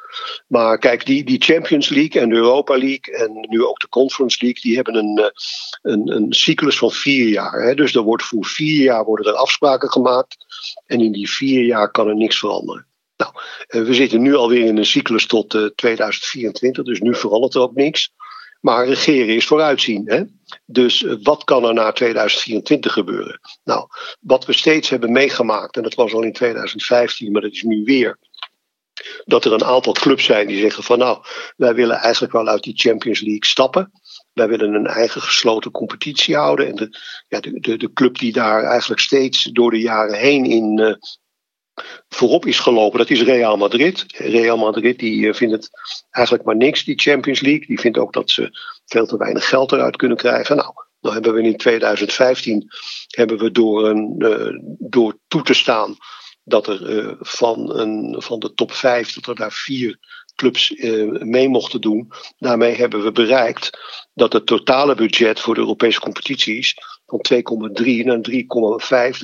O: Maar kijk, die, die Champions League en de Europa League en nu ook de Conference League, die hebben een, een, een cyclus van vier jaar. Hè? Dus er wordt voor vier jaar worden er afspraken gemaakt. En in die vier jaar kan er niks veranderen. Nou, we zitten nu alweer in een cyclus tot uh, 2024, dus nu verandert er ook niks. Maar regeren is vooruitzien. Hè? Dus wat kan er na 2024 gebeuren? Nou, wat we steeds hebben meegemaakt, en dat was al in 2015, maar dat is nu weer. Dat er een aantal clubs zijn die zeggen van nou, wij willen eigenlijk wel uit die Champions League stappen. Wij willen een eigen gesloten competitie houden. En de, ja, de, de, de club die daar eigenlijk steeds door de jaren heen in, uh, voorop is gelopen, dat is Real Madrid. Real Madrid die vindt het eigenlijk maar niks, die Champions League. Die vindt ook dat ze veel te weinig geld eruit kunnen krijgen. Nou, dan hebben we in 2015 hebben we door, een, uh, door toe te staan dat er uh, van, een, van de top 5, dat er daar vier clubs mee mochten doen. Daarmee hebben we bereikt dat het totale budget voor de Europese competities van 2,3 naar 3,5,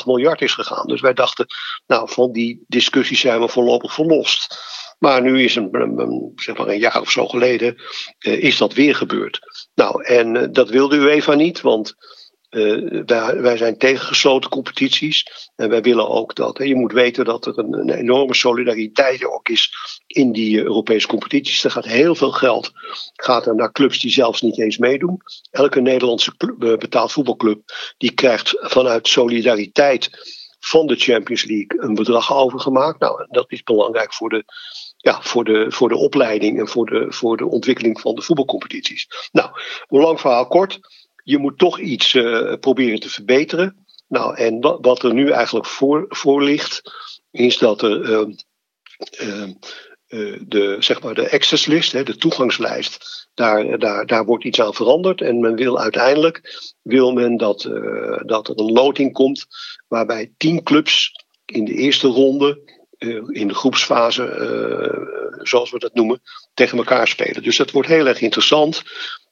O: 3,8 miljard is gegaan. Dus wij dachten, nou, van die discussie zijn we voorlopig verlost. Maar nu is een, een, zeg maar een jaar of zo geleden, uh, is dat weer gebeurd. Nou, en uh, dat wilde UEFA niet, want uh, wij, zijn tegen gesloten competities. En wij willen ook dat. Je moet weten dat er een, enorme solidariteit ook is in die Europese competities. Er gaat heel veel geld gaat er naar clubs die zelfs niet eens meedoen. Elke Nederlandse club, betaald voetbalclub die krijgt vanuit solidariteit van de Champions League een bedrag overgemaakt. Nou, dat is belangrijk voor de, ja, voor de, voor de opleiding en voor de, voor de ontwikkeling van de voetbalcompetities. Nou, een lang verhaal kort. Je moet toch iets uh, proberen te verbeteren. Nou, en wat er nu eigenlijk voor, voor ligt, is dat er uh, uh, de, zeg maar de access list, hè, de toegangslijst, daar, daar, daar wordt iets aan veranderd. En men wil uiteindelijk wil men dat, uh, dat er een loting komt waarbij tien clubs in de eerste ronde, in de groepsfase, zoals we dat noemen, tegen elkaar spelen. Dus dat wordt heel erg interessant.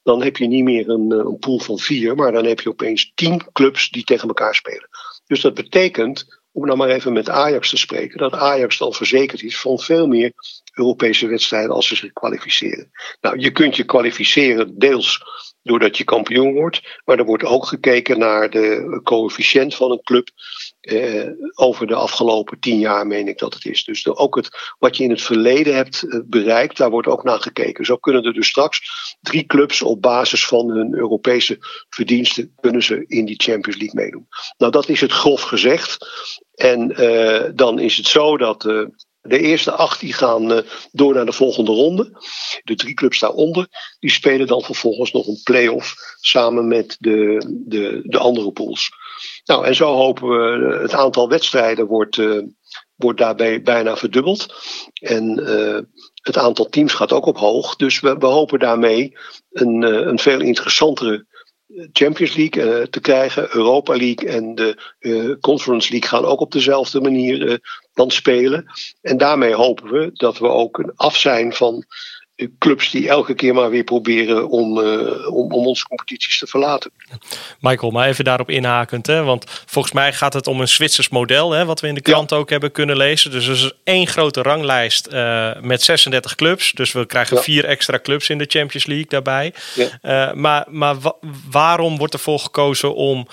O: Dan heb je niet meer een, een pool van vier, maar dan heb je opeens tien clubs die tegen elkaar spelen. Dus dat betekent om nou maar even met Ajax te spreken, dat Ajax dan verzekerd is van veel meer Europese wedstrijden als ze zich kwalificeren. Nou, je kunt je kwalificeren deels doordat je kampioen wordt, maar er wordt ook gekeken naar de coëfficiënt van een club eh, over de afgelopen tien jaar, meen ik dat het is. Dus ook het, wat je in het verleden hebt eh, bereikt, daar wordt ook naar gekeken. Zo kunnen er dus straks drie clubs op basis van hun Europese verdiensten kunnen ze in die Champions League meedoen. Nou, dat is het grof gezegd. En uh, dan is het zo dat de eerste acht die gaan door naar de volgende ronde. De drie clubs daaronder, die spelen dan vervolgens nog een play-off samen met de, de, de andere pools. Nou, en zo hopen we, het aantal wedstrijden wordt, wordt daarbij bijna verdubbeld. En het aantal teams gaat ook op hoog. Dus we, we hopen daarmee een, een veel interessantere Champions League te krijgen. Europa League en de Conference League gaan ook op dezelfde manier dan spelen. En daarmee hopen we dat we ook af zijn van clubs die elke keer maar weer proberen om, uh, om, om onze competities te verlaten.
P: Michael, maar even daarop inhakend. Hè? Want volgens mij gaat het om een Zwitsers model, hè, wat we in de krant ja. ook hebben kunnen lezen. Dus er is één grote ranglijst uh, met 36 clubs. Dus we krijgen ja. vier extra clubs in de Champions League daarbij. Ja. Uh, maar maar wa waarom wordt ervoor gekozen om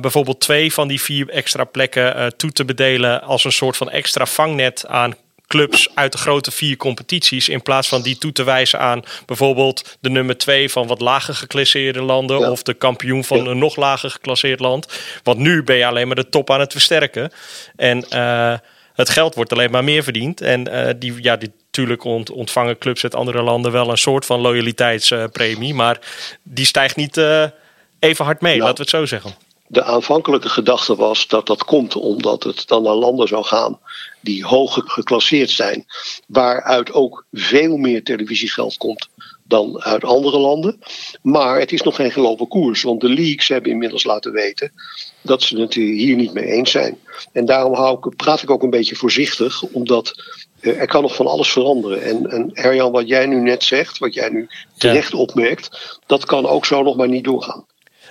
P: bijvoorbeeld twee van die vier extra plekken toe te bedelen als een soort van extra vangnet aan clubs uit de grote vier competities. In plaats van die toe te wijzen aan bijvoorbeeld de nummer twee van wat lager geclasseerde landen. Ja. Of de kampioen van een nog lager geclasseerd land. Want nu ben je alleen maar de top aan het versterken. En uh, het geld wordt alleen maar meer verdiend. En uh, die, ja, die, natuurlijk ont, ontvangen clubs uit andere landen wel een soort van loyaliteitspremie. maar die stijgt niet uh, even hard mee, nou. laten we het zo zeggen
O: de aanvankelijke gedachte was dat dat komt omdat het dan naar landen zou gaan die hoog geclasseerd zijn, waaruit ook veel meer televisiegeld komt dan uit andere landen. Maar het is nog geen gelopen koers, want de leagues hebben inmiddels laten weten dat ze het hier niet mee eens zijn. En daarom hou ik, praat ik ook een beetje voorzichtig, omdat er kan nog van alles veranderen. En, en Erjan, wat jij nu net zegt, wat jij nu terecht opmerkt, dat kan ook zo nog maar niet doorgaan.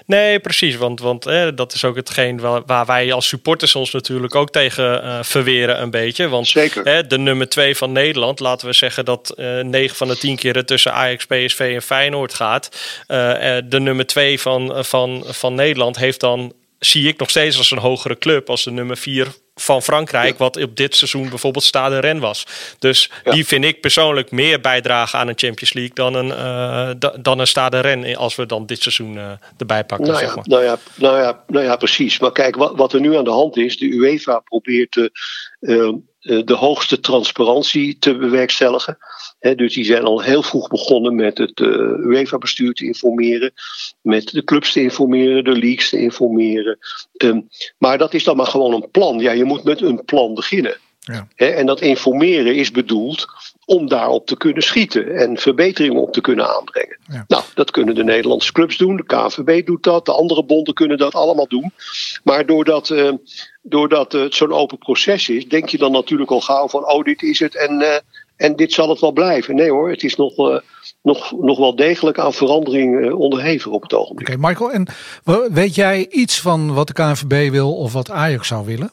P: Nee, precies. Want, want eh, dat is ook hetgeen waar, waar, wij als supporters ons natuurlijk ook tegen uh, verweren een beetje. Want
O: Zeker.
P: Eh, de nummer twee van Nederland, laten we zeggen dat uh, 9 van de 10 keren tussen Ajax, PSV en Feyenoord gaat. de nummer twee van, van, van Nederland heeft dan zie ik nog steeds als een hogere club als de nummer 4 van Frankrijk, wat op dit seizoen bijvoorbeeld Stade Ren was. Dus ja. die vind ik persoonlijk meer bijdragen aan een Champions League dan een, uh, dan een Stade Ren als we dan dit seizoen uh, erbij pakken.
O: Nou ja,
P: zeg maar.
O: nou, ja, nou, ja, nou ja, precies. Maar kijk, wat, wat er nu aan de hand is, de UEFA probeert de, uh, de hoogste transparantie te bewerkstelligen. He, dus die zijn al heel vroeg begonnen met het uh, UEFA-bestuur te informeren, met de clubs te informeren, de leagues te informeren. Um, maar dat is dan maar gewoon een plan. Ja, je moet met een plan beginnen.
D: Ja.
O: He, en dat informeren is bedoeld om daarop te kunnen schieten en verbeteringen op te kunnen aanbrengen.
D: Ja.
O: Nou, dat kunnen de Nederlandse clubs doen, de KVB doet dat, de andere bonden kunnen dat allemaal doen. Maar doordat, uh, doordat het zo'n open proces is, denk je dan natuurlijk al gauw van, oh, dit is het en. Uh, en dit zal het wel blijven. Nee hoor, het is nog, uh, nog, nog wel degelijk aan verandering uh, onderhevig op het ogenblik.
D: Oké, okay, Michael, en weet jij iets van wat de KNVB wil of wat Ajax zou willen?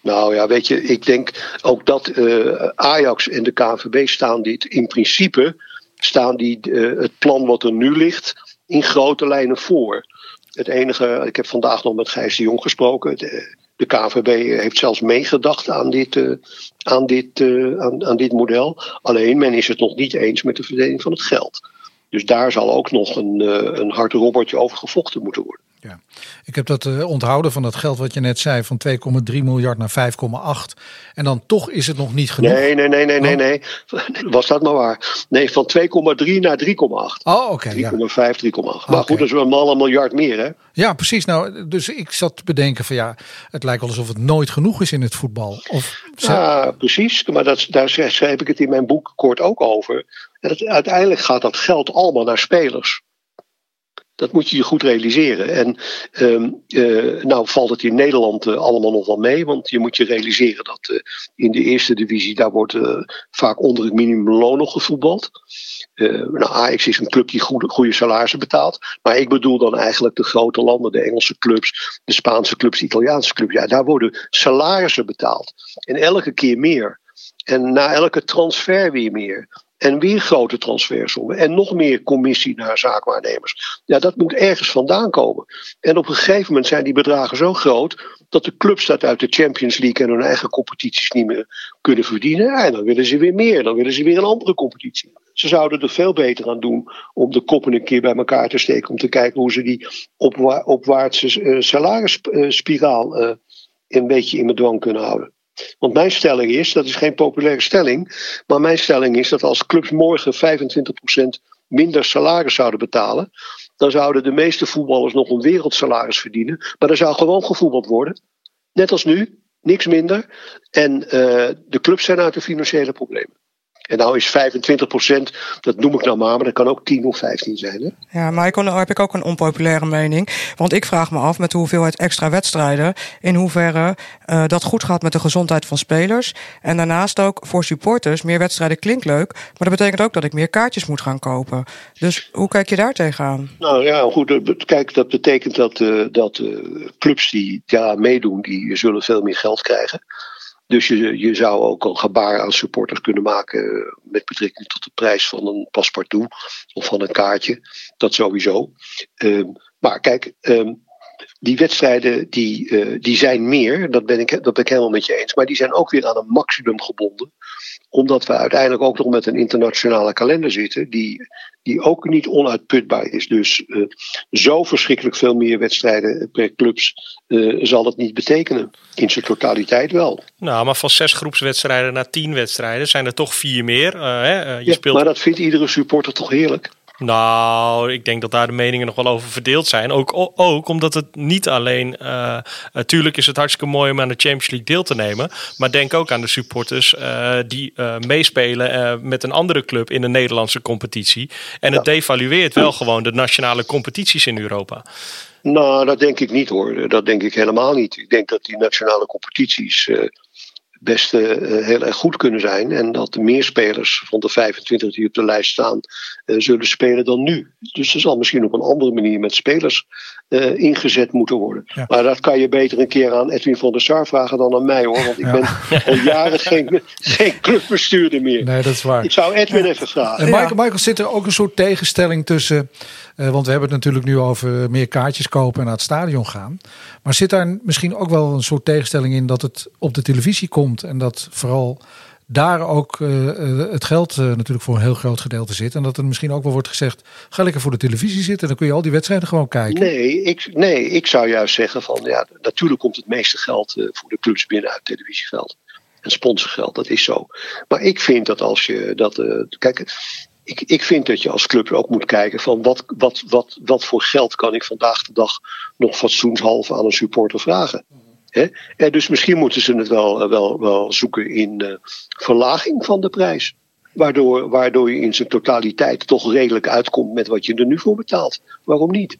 O: Nou ja, weet je, ik denk ook dat uh, Ajax en de KNVB staan dit in principe, staan die het plan wat er nu ligt, in grote lijnen voor. Het enige, ik heb vandaag nog met Gijs de Jong gesproken. De, de KVB heeft zelfs meegedacht aan dit, uh, aan, dit, uh, aan, aan dit model. Alleen men is het nog niet eens met de verdeling van het geld. Dus daar zal ook nog een, een hard robbertje over gevochten moeten worden.
D: Ja. Ik heb dat uh, onthouden van dat geld wat je net zei, van 2,3 miljard naar 5,8. En dan toch is het nog niet genoeg.
O: Nee, nee, nee, nee, nee, nee. Was dat maar waar? Nee, van 2,3 naar 3,8.
D: Oh, oké.
O: 3,5, ja. 3,8. Maar okay. goed, dat is wel een miljard meer, hè?
D: Ja, precies. Nou, dus ik zat te bedenken van ja, het lijkt wel alsof het nooit genoeg is in het voetbal. Of,
O: ja, precies. Maar dat, daar schrijf ik het in mijn boek kort ook over. En het, uiteindelijk gaat dat geld allemaal naar spelers. Dat moet je je goed realiseren. En um, uh, nou valt het in Nederland uh, allemaal nog wel mee. Want je moet je realiseren dat uh, in de eerste divisie daar wordt vaak onder het minimumloon nog gevoetbald. nou, Ajax is een club die goede, goede salarissen betaalt. Maar ik bedoel dan eigenlijk de grote landen, de Engelse clubs, de Spaanse clubs, de Italiaanse clubs. Ja, daar worden salarissen betaald. En elke keer meer. En na elke transfer weer meer. En weer grote transfersommen. En nog meer commissie naar zaakwaarnemers. Ja, dat moet ergens vandaan komen. En op een gegeven moment zijn die bedragen zo groot. dat de clubs dat uit de Champions League en hun eigen competities niet meer kunnen verdienen. En dan willen ze weer meer. Dan willen ze weer een andere competitie. Ze zouden er veel beter aan doen om de koppen een keer bij elkaar te steken. Om te kijken hoe ze die opwa opwaartse uh, salarisspiraal uh, een beetje in bedwang kunnen houden. Want mijn stelling is, dat is geen populaire stelling, maar mijn stelling is dat als clubs morgen 25% minder salaris zouden betalen, dan zouden de meeste voetballers nog een wereldsalaris verdienen, maar er zou gewoon gevoetbald worden. Net als nu, niks minder. En uh, de clubs zijn uit de financiële problemen. En nou is 25 procent, dat noem ik nou maar, maar dat kan ook 10 of 15 zijn. Hè?
E: Ja, maar nou heb ik ook een onpopulaire mening. Want ik vraag me af met de hoeveelheid extra wedstrijden... in hoeverre uh, dat goed gaat met de gezondheid van spelers. En daarnaast ook voor supporters, meer wedstrijden klinkt leuk... maar dat betekent ook dat ik meer kaartjes moet gaan kopen. Dus hoe kijk je daar tegenaan?
O: Nou ja, goed, kijk, dat betekent dat, uh, dat uh, clubs die daar meedoen... die zullen veel meer geld krijgen... Dus je, je zou ook een gebaar aan supporters kunnen maken eh, met betrekking tot de prijs van een paspartout of van een kaartje. Dat sowieso. Um, maar kijk, um, die wedstrijden die, uh, die zijn meer, dat ben, ik, dat ben ik helemaal met je eens. Maar die zijn ook weer aan een maximum gebonden omdat we uiteindelijk ook nog met een internationale kalender zitten, die, die ook niet onuitputbaar is. Dus uh, zo verschrikkelijk veel meer wedstrijden per clubs uh, zal het niet betekenen. In zijn totaliteit wel.
P: Nou, maar van zes groepswedstrijden naar tien wedstrijden zijn er toch vier meer. Uh, hè?
O: je ja, speelt... Maar dat vindt iedere supporter toch heerlijk?
P: Nou, ik denk dat daar de meningen nog wel over verdeeld zijn. Ook, ook omdat het niet alleen. Uh, natuurlijk is het hartstikke mooi om aan de Champions League deel te nemen. Maar denk ook aan de supporters uh, die uh, meespelen met een andere club in de Nederlandse competitie. En het devalueert wel gewoon de nationale competities in Europa.
O: Nou, dat denk ik niet hoor. Dat denk ik helemaal niet. Ik denk dat die nationale competities best uh, heel erg goed kunnen zijn. En dat meer spelers van de 25 die op de lijst staan, uh, zullen spelen dan nu. Dus er zal misschien op een andere manier met spelers uh, ingezet moeten worden. Ja. Maar dat kan je beter een keer aan Edwin van der Sar vragen dan aan mij hoor. Want ik ja. ben al jaren geen, geen clubbestuurder meer.
D: Nee, dat is waar.
O: Ik zou Edwin even vragen.
D: En Michael, Michael, zit er ook een soort tegenstelling tussen. Uh, want we hebben het natuurlijk nu over meer kaartjes kopen en naar het stadion gaan. Maar zit daar misschien ook wel een soort tegenstelling in dat het op de televisie komt en dat vooral daar ook uh, het geld uh, natuurlijk voor een heel groot gedeelte zit. En dat er misschien ook wel wordt gezegd: ga lekker voor de televisie zitten, dan kun je al die wedstrijden gewoon kijken.
O: Nee, ik, nee, ik zou juist zeggen: van ja, natuurlijk komt het meeste geld voor de clubs binnen uit televisiegeld. En sponsorgeld, dat is zo. Maar ik vind dat als je dat. kijk, ik, ik vind dat je als club ook moet kijken van wat, wat, wat, wat voor geld kan ik vandaag de dag nog fatsoenshalve aan een supporter vragen. Dus misschien moeten ze het wel, wel, wel zoeken in uh, verlaging van de prijs. Waardoor, waardoor je in zijn totaliteit toch redelijk uitkomt met wat je er nu voor betaalt. Waarom niet?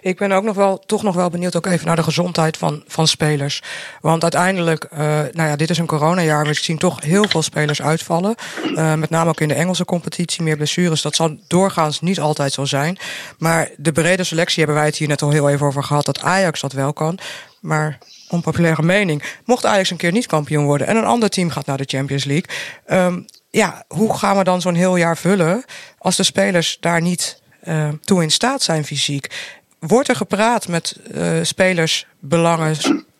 E: Ik ben ook nog wel, toch nog wel benieuwd ook even naar de gezondheid van, van spelers. Want uiteindelijk, uh, nou ja, dit is een coronajaar. We zien toch heel veel spelers uitvallen. Met name ook in de Engelse competitie. Meer blessures. Dat zal doorgaans niet altijd zo zijn. Maar de brede selectie hebben wij het hier net al heel even over gehad. Dat Ajax dat wel kan. Maar onpopulaire mening. Mocht Ajax een keer niet kampioen worden en een ander team gaat naar de Champions League. Um, ja, hoe gaan we dan zo'n heel jaar vullen als de spelers daar niet uh, toe in staat zijn fysiek? Wordt er gepraat met uh, spelers, belangen,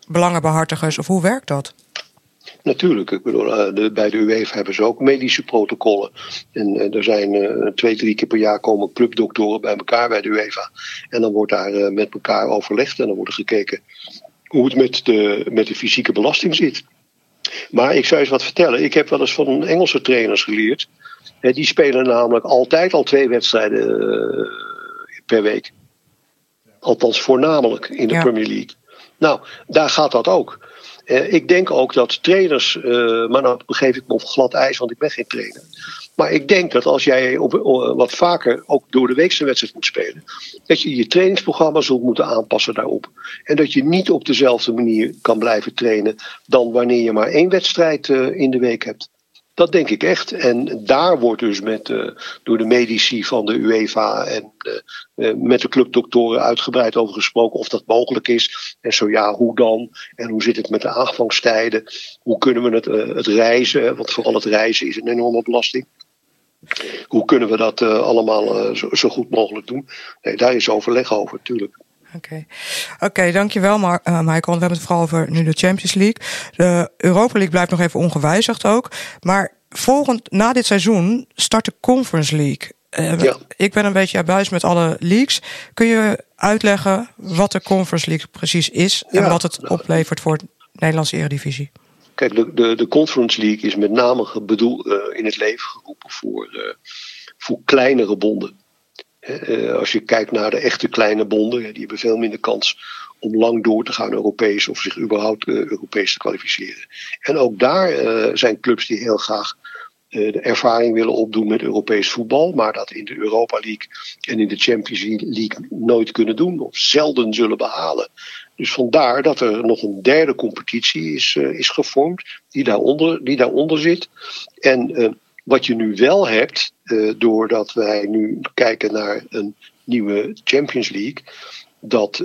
E: belangenbehartigers of hoe werkt dat?
O: natuurlijk. Ik bedoel, eh, bij de UEFA hebben ze ook medische protocollen. En eh, er zijn twee, drie keer per jaar komen clubdoktoren bij elkaar bij de UEFA. En dan wordt daar met elkaar overlegd en dan wordt er gekeken hoe het met de, met de fysieke belasting zit. Maar ik zou eens wat vertellen. Ik heb wel eens van Engelse trainers geleerd. Hè, die spelen namelijk altijd al twee wedstrijden eh, per week. Althans, voornamelijk in de
E: Ja.
O: Premier League. Nou, daar gaat dat ook. Eh, ik denk ook dat trainers, eh, maar nou begeef ik me op glad ijs, want ik ben geen trainer. Maar ik denk dat als jij op, o- wat vaker ook door de weekse wedstrijd moet spelen, dat je je trainingsprogramma zult moeten aanpassen daarop. En dat je niet op dezelfde manier kan blijven trainen dan wanneer je maar één wedstrijd eh, in de week hebt. Dat denk ik echt. En daar wordt dus met, eh, door de medici van de UEFA en eh, eh, met de clubdoktoren uitgebreid over gesproken of dat mogelijk is. En zo ja, hoe dan? En hoe zit het met de aanvangstijden? Hoe kunnen we het, eh, het reizen? Want vooral het reizen is een enorme belasting. Hoe kunnen we dat eh, allemaal eh, zo, zo goed mogelijk doen? Nee, daar is overleg over, natuurlijk.
E: Oké, Oké, dankjewel Mar eh, Michael. We hebben het vooral over nu de Champions League. De Europa League blijft nog even ongewijzigd ook. Maar volgend, na dit seizoen start de Conference League. Ik ben een beetje abuis met alle leagues. Kun je uitleggen wat de Conference League precies is... en
O: Ja.
E: wat het oplevert voor de Nederlandse Eredivisie?
O: Kijk, de, de, Conference League is met name bedoel, eh, in het leven geroepen voor, eh, voor kleinere bonden. Eh, als je kijkt naar de echte kleine bonden, die hebben veel minder kans om lang door te gaan Europees of zich überhaupt Europees te kwalificeren. En ook daar zijn clubs die heel graag de ervaring willen opdoen met Europees voetbal, maar dat in de Europa League en in de Champions League nooit kunnen doen of zelden zullen behalen. Dus vandaar dat er nog een derde competitie is, eh, is gevormd, die daaronder, die daaronder zit. En eh, wat je nu wel hebt, eh, doordat wij nu kijken naar een nieuwe Champions League, dat,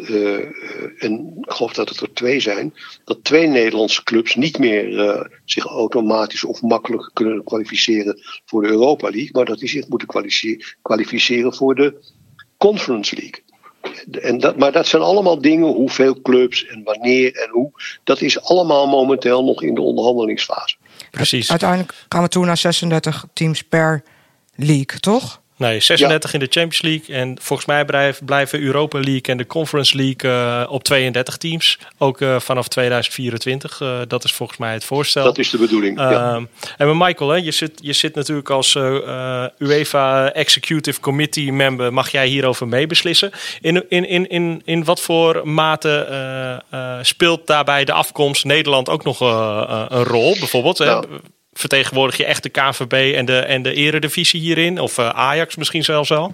O: en ik geloof dat het er twee zijn, dat twee Nederlandse clubs niet meer zich automatisch of makkelijk kunnen kwalificeren voor de Europa League, maar dat die zich moeten kwalifice- kwalificeren voor de Conference League. En dat, maar dat zijn allemaal dingen, hoeveel clubs en wanneer en hoe. Dat is allemaal momenteel nog in de onderhandelingsfase.
P: Precies.
E: Uiteindelijk gaan we toe naar 36 teams per league, toch?
P: Nee, 36 in de Champions League. En volgens mij blijven Europa League en de Conference League eh, op 32 teams. Ook eh, vanaf 2024. Eh, dat is volgens mij het voorstel.
O: Dat is de bedoeling. ja.
P: Ehm, En maar Michael, hè, je, zit, je zit natuurlijk als UEFA Executive Committee member. Mag jij hierover meebeslissen? In, in, in, in, in wat voor mate speelt daarbij de afkomst Nederland ook nog een rol? Bijvoorbeeld, hè? Vertegenwoordig je echt de KNVB en de, en de eredivisie hierin? Of eh, Ajax misschien zelfs al?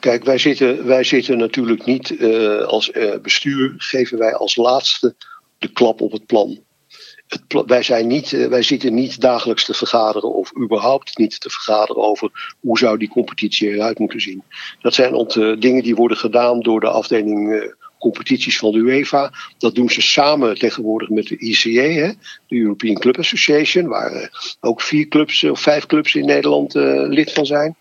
O: Kijk, wij zitten, wij zitten natuurlijk niet eh, als eh, bestuur, geven wij als laatste de klap op het plan. Het wij, zijn niet, wij zitten niet dagelijks te vergaderen of überhaupt niet te vergaderen over hoe zou die competitie eruit moeten zien. Dat zijn dingen die worden gedaan door de afdeling competities van de UEFA. Dat doen ze samen tegenwoordig met de ICA, hè, de European Club Association, waar eh, ook vier clubs eh, of vijf clubs in Nederland eh, lid van zijn.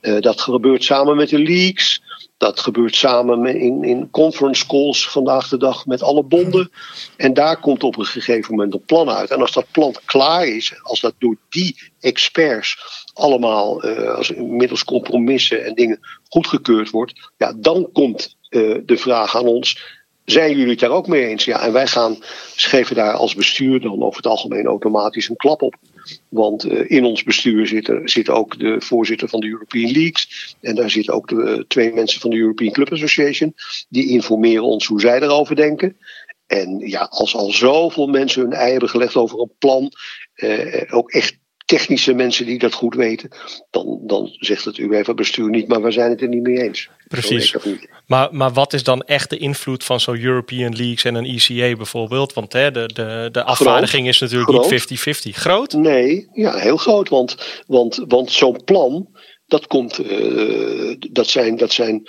O: Dat gebeurt samen met de leagues. Dat gebeurt samen in, in conference calls vandaag de dag met alle bonden. En daar komt op een gegeven moment een plan uit. En als dat plan klaar is, als dat door die experts allemaal eh, als, middels compromissen en dingen goedgekeurd wordt, ja, dan komt de vraag aan ons. Zijn jullie het daar ook mee eens? Ja, en wij gaan, geven daar als bestuur dan over het algemeen automatisch een klap op. Want eh, in ons bestuur zit, zit ook de voorzitter van de European Leagues. En daar zitten ook de eh, twee mensen van de European Club Association. Die informeren ons hoe zij erover denken. En ja, als al zoveel mensen hun ei hebben gelegd over een plan. eh, ook echt technische mensen die dat goed weten. Dan, dan zegt het UEFA-bestuur niet, maar we zijn het er niet mee eens.
P: Precies. Maar, maar wat is dan echt de invloed van zo'n European Leagues en een ECA bijvoorbeeld? Want hè, de, de, de afvaardiging is natuurlijk
O: Groot.
P: niet 50-50. Groot?
O: Nee, ja, heel groot. Want, want, want zo'n plan, dat, komt, eh, dat, zijn, dat zijn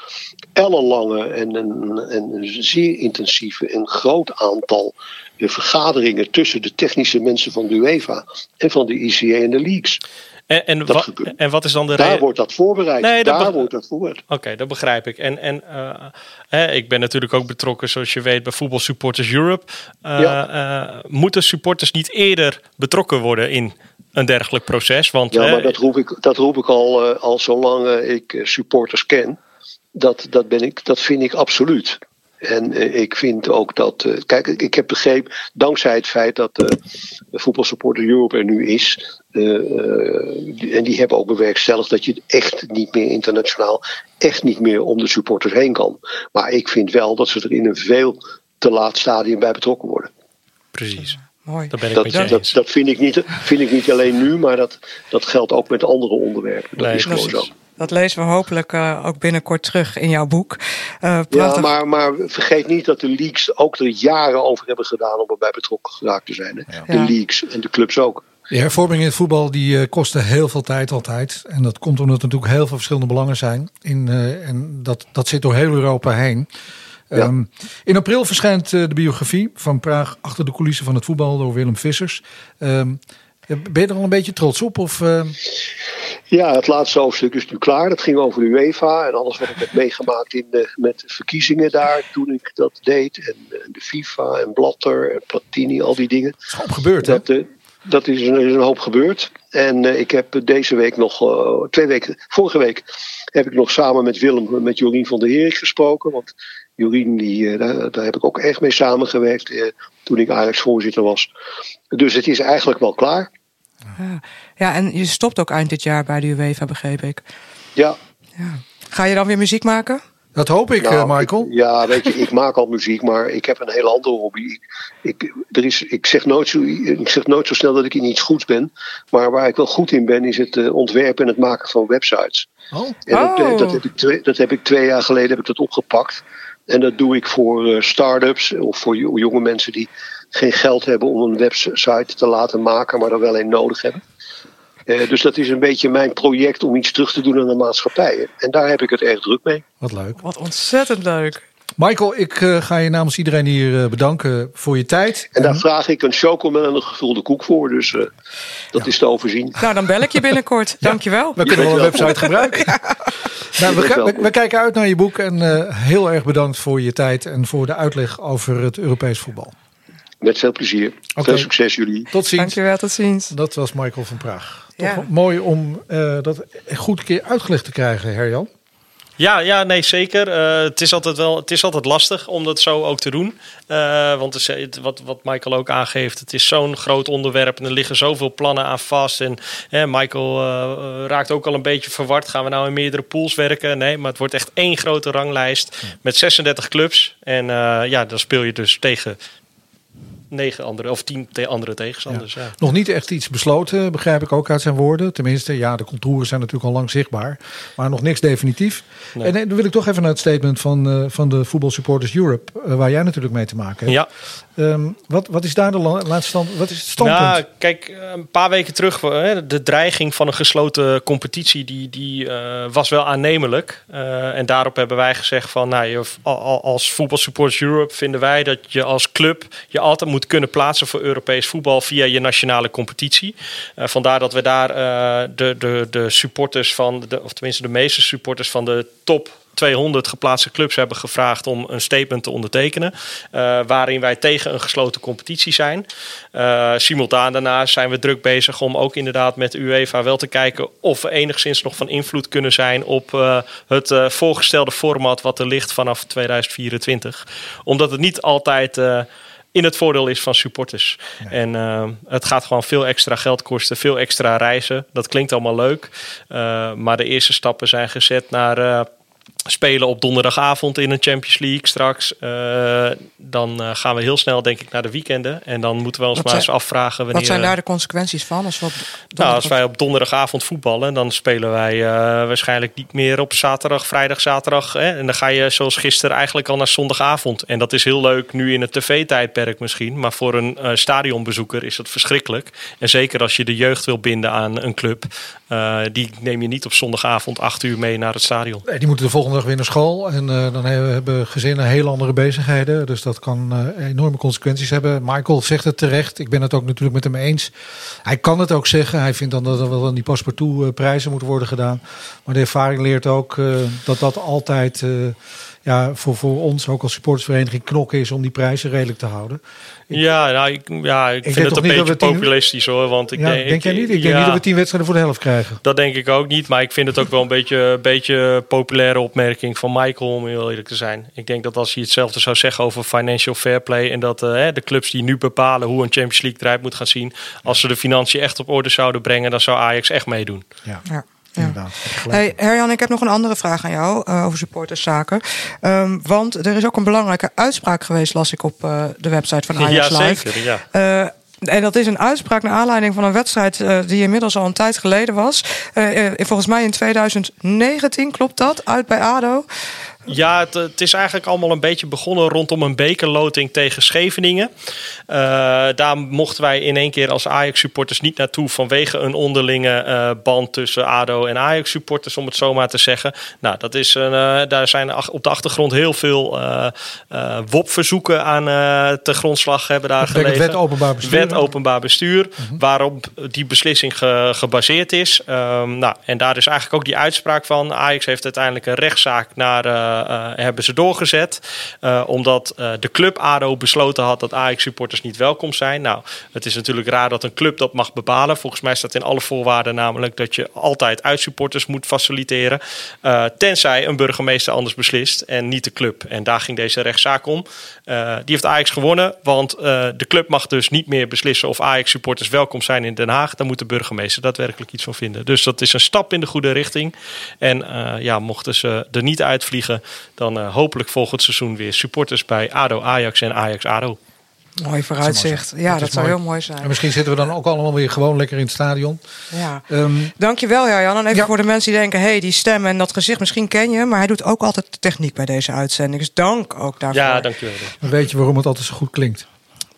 O: ellenlange en een, en een zeer intensieve en groot aantal de vergaderingen tussen de technische mensen van de UEFA en van de ICA en de leagues.
P: En, en, wa- en wat is dan de
O: Daar
P: reden?
O: wordt dat voorbereid.
P: Nee, dat
O: Daar wordt dat voorbereid.
P: Oké, dat begrijp ik. En, en eh, hè, ik ben natuurlijk ook betrokken, zoals je weet, bij Voetbal Supporters Europe. Eh,
O: Ja.
P: eh, moeten supporters niet eerder betrokken worden in een dergelijk proces? Want
O: Ja, maar dat roep ik, dat roep ik al, al zolang ik supporters ken. Dat, dat, ben ik, dat vind ik absoluut. En eh, ik vind ook dat. eh, kijk, ik- ik heb begrepen, dankzij het feit dat eh, de Voetbalsupporter Europe er nu is. en die hebben ook bewerkstelligd dat je echt niet meer internationaal. echt niet meer om de supporters heen kan. Maar ik vind wel dat ze er in een veel te laat stadium bij betrokken worden.
P: Precies.
E: Mooi.
P: Dat ben ik
O: Dat,
P: met je
O: dat,
P: eens.
O: dat vind, ik niet, vind ik niet alleen nu, maar dat, dat geldt ook met andere onderwerpen. Dat
P: Nee,
O: is gewoon zo.
E: Dat lezen we hopelijk eh, ook binnenkort terug in jouw boek. Eh,
O: Ja, maar, maar vergeet niet dat de leagues ook er jaren over hebben gedaan om erbij betrokken geraakt te zijn. Hè? De
E: Ja.
O: leagues en de clubs ook.
D: De hervorming in het voetbal die eh, kostte heel veel tijd altijd. En dat komt omdat er natuurlijk heel veel verschillende belangen zijn. In, eh, en dat, dat zit door heel Europa heen. Ehm, in april verschijnt eh, de biografie van Praag achter de coulissen van het voetbal door Willem Vissers. Ehm, ben je er al een beetje trots op? Of, eh,
O: Ja, het laatste hoofdstuk is nu klaar. Dat ging over de UEFA en alles wat ik heb meegemaakt in de, met de verkiezingen daar toen ik dat deed. En, en de FIFA en Blatter en Platini, al die dingen.
D: is gewoon gebeurd, hè?
O: Dat, eh, dat is, een, is een hoop gebeurd. En eh, ik heb deze week nog, eh, twee weken, vorige week heb ik nog samen met Willem, met Jorien van der Herik gesproken. Want Jorien, die, eh, daar, daar heb ik ook echt mee samengewerkt eh, toen ik Ajax voorzitter was. Dus het is eigenlijk wel klaar.
E: Ja. ja, en je stopt ook eind dit jaar bij de UEFA, begreep ik.
O: Ja.
E: Ga je dan weer muziek maken?
D: Dat hoop ik,
O: Nou,
D: eh, Michael.
O: ik- ja, weet je, ik maak al muziek, maar ik heb een hele andere hobby. Ik, ik, er is, ik, zeg nooit zo, ik zeg nooit zo snel dat ik in iets goeds ben. Maar waar ik wel goed in ben, is het eh, ontwerpen en het maken van websites.
D: Oh.
O: En dat, eh,
E: Oh.
O: dat, heb ik twee, dat heb ik twee jaar geleden heb ik dat opgepakt. En dat doe ik voor eh, start-ups of voor jo- jonge mensen die geen geld hebben om een website te laten maken, maar er wel een nodig hebben. Eh, dus dat is een beetje mijn project om iets terug te doen aan de maatschappij. En daar heb ik het erg druk mee.
D: Wat leuk.
E: Wat ontzettend leuk.
D: Michael, ik eh, ga je namens iedereen hier eh, bedanken voor je tijd.
O: En daar vraag ik een chocomel en een gevulde koek voor. Dus eh, dat is te overzien.
E: Nou, dan bel ik je binnenkort. Dankjewel.
D: We kunnen wel een website gebruiken. Nou, we, we- we kijken uit naar je boek en eh, heel erg bedankt voor je tijd en voor de uitleg over het Europees voetbal.
O: Met veel plezier. Veel succes jullie.
D: Tot ziens.
E: Dankjewel, tot ziens.
D: Dat was Michael van Praag. Toch
E: Ja.
D: mooi om eh, dat goed een keer uitgelegd te krijgen, Herjan.
P: Ja, ja, nee, zeker. Eh, het, is altijd wel, het is altijd lastig om dat zo ook te doen. Eh, want het is, wat, wat Michael ook aangeeft, het is zo'n groot onderwerp en er liggen zoveel plannen aan vast. En hè, Michael eh, raakt ook al een beetje verward. Gaan we nou in meerdere pools werken? Nee, maar het wordt echt één grote ranglijst met 36 clubs. En eh, ja, dan speel je dus tegen negen andere of tien te- andere tegenstanders. Ja.
D: Nog niet echt iets besloten, begrijp ik ook uit zijn woorden. Tenminste, ja, de contouren zijn natuurlijk al lang zichtbaar. Maar nog niks definitief.
P: Nee.
D: En dan wil ik toch even naar het statement van, eh, van de Voetbal Supporters Europe, eh, waar jij natuurlijk mee te maken hebt.
P: Ja.
D: Ehm, wat, wat is daar de la- laatste stand? Wat is het standpunt?
P: Nou, kijk, een paar weken terug, eh, de dreiging van een gesloten competitie, die, die eh, was wel aannemelijk. Eh, en daarop hebben wij gezegd van, nou, als Voetbal Supporters Europe vinden wij dat je als club je altijd moet kunnen plaatsen voor Europees voetbal via je nationale competitie. Vandaar dat we daar de, de, de supporters van, de, of tenminste de meeste supporters van de top 200 geplaatste clubs hebben gevraagd om een statement te ondertekenen. eh, waarin wij tegen een gesloten competitie zijn. Eh, simultaan daarna zijn we druk bezig om ook inderdaad met UEFA wel te kijken of we enigszins nog van invloed kunnen zijn op eh, het voorgestelde format wat er ligt vanaf 2024. Omdat het niet altijd. in het voordeel is van supporters. En het gaat gewoon veel extra geld kosten, veel extra reizen. Dat klinkt allemaal leuk. Maar de eerste stappen zijn gezet naar spelen op donderdagavond in een Champions League straks. Eh, dan eh, gaan we heel snel, denk ik, naar de weekenden. En dan moeten we ons
E: Wat
P: maar eens afvragen wanneer.
E: Wat zijn daar de consequenties van? Als we op
P: Nou, als wij op donderdagavond voetballen, dan spelen wij eh, waarschijnlijk niet meer op zaterdag, vrijdag, zaterdag. Hè? En dan ga je zoals gisteren eigenlijk al naar zondagavond. En dat is heel leuk nu in het tv-tijdperk misschien. Maar voor een eh, stadionbezoeker is dat verschrikkelijk. En zeker als je de jeugd wil binden aan een club. Eh, die neem je niet op zondagavond acht uur mee naar het stadion.
D: Nee, die moeten de volgende maandag weer naar school. En uh, dan hebben gezinnen heel andere bezigheden. Dus dat kan uh, enorme consequenties hebben. Michael zegt het terecht. Ik ben het ook natuurlijk met hem eens. Hij kan het ook zeggen. Hij vindt dan dat er wel aan die paspartout prijzen moeten worden gedaan. Maar de ervaring leert ook dat dat altijd ja, voor, voor ons ook als supportersvereniging knokken is om die prijzen redelijk te houden.
P: Ik, ja, nou, ik, ja, ik, ik vind het een beetje populistisch hoor. Want ik
D: ja,
P: denk,
D: denk jij niet? Ik denk niet dat we tien wedstrijden voor de helft krijgen.
P: Dat denk ik ook niet. Maar ik vind het ook wel een beetje, beetje populaire opmerking van Michael, om heel eerlijk te zijn. Ik denk dat als hij hetzelfde zou zeggen over financial fair play. En dat uh, de clubs die nu bepalen hoe een Champions League eruit moet gaan zien. Als ze de financiën echt op orde zouden brengen, dan zou Ajax echt meedoen.
D: Ja.
E: ja. Hey, Herjan, ik heb nog een andere vraag aan jou uh, over supporterszaken. Um, want er is ook een belangrijke uitspraak geweest, las ik op uh, de website van Ajax
P: ja,
E: Live.
P: Zeker, ja.
E: Uh, en dat is een uitspraak naar aanleiding van een wedstrijd uh, die inmiddels al een tijd geleden was. Uh, volgens mij in 2019, klopt dat? Uit bij ADO.
P: Ja, het, het, is eigenlijk allemaal een beetje begonnen rondom een bekerloting tegen Scheveningen. Uh, daar mochten wij in één keer als Ajax-supporters niet naartoe vanwege een onderlinge uh, band tussen ADO en Ajax-supporters, om het zo maar te zeggen. Nou, dat is een, uh, daar zijn op de achtergrond heel veel WOP-verzoeken aan te grondslag hebben daar gelegen.
D: Wet openbaar bestuur.
P: Wet openbaar bestuur, mm -hmm. waarop die beslissing ge, gebaseerd is. Um, nou, en daar is eigenlijk ook die uitspraak van. Ajax heeft uiteindelijk een rechtszaak naar hebben ze doorgezet. Uh, omdat de club ADO besloten had dat Ajax-supporters niet welkom zijn. Nou, het is natuurlijk raar dat een club dat mag bepalen. Volgens mij staat in alle voorwaarden namelijk dat je altijd uitsupporters moet faciliteren. tenzij een burgemeester anders beslist en niet de club. En daar ging deze rechtszaak om. die heeft Ajax gewonnen, want de club mag dus niet meer beslissen of Ajax-supporters welkom zijn in Den Haag. Daar moet de burgemeester daadwerkelijk iets van vinden. Dus dat is een stap in de goede richting. En ja, mochten ze er niet uitvliegen, dan uh, hopelijk volgend seizoen weer supporters bij ADO Ajax en Ajax ADO.
E: Mooi vooruitzicht. Ja, dat, dat zou mooi. heel mooi zijn.
D: En misschien zitten we dan ook allemaal weer gewoon lekker in het stadion.
E: Ja. Um, Dankjewel, ja, Jan. En even ja. voor de mensen die denken, hey, die stem en dat gezicht, misschien ken je. Maar hij doet ook altijd de techniek bij deze uitzending. Dus dank ook daarvoor.
P: Ja, dankjewel.
D: Dan weet je waarom het altijd zo goed klinkt.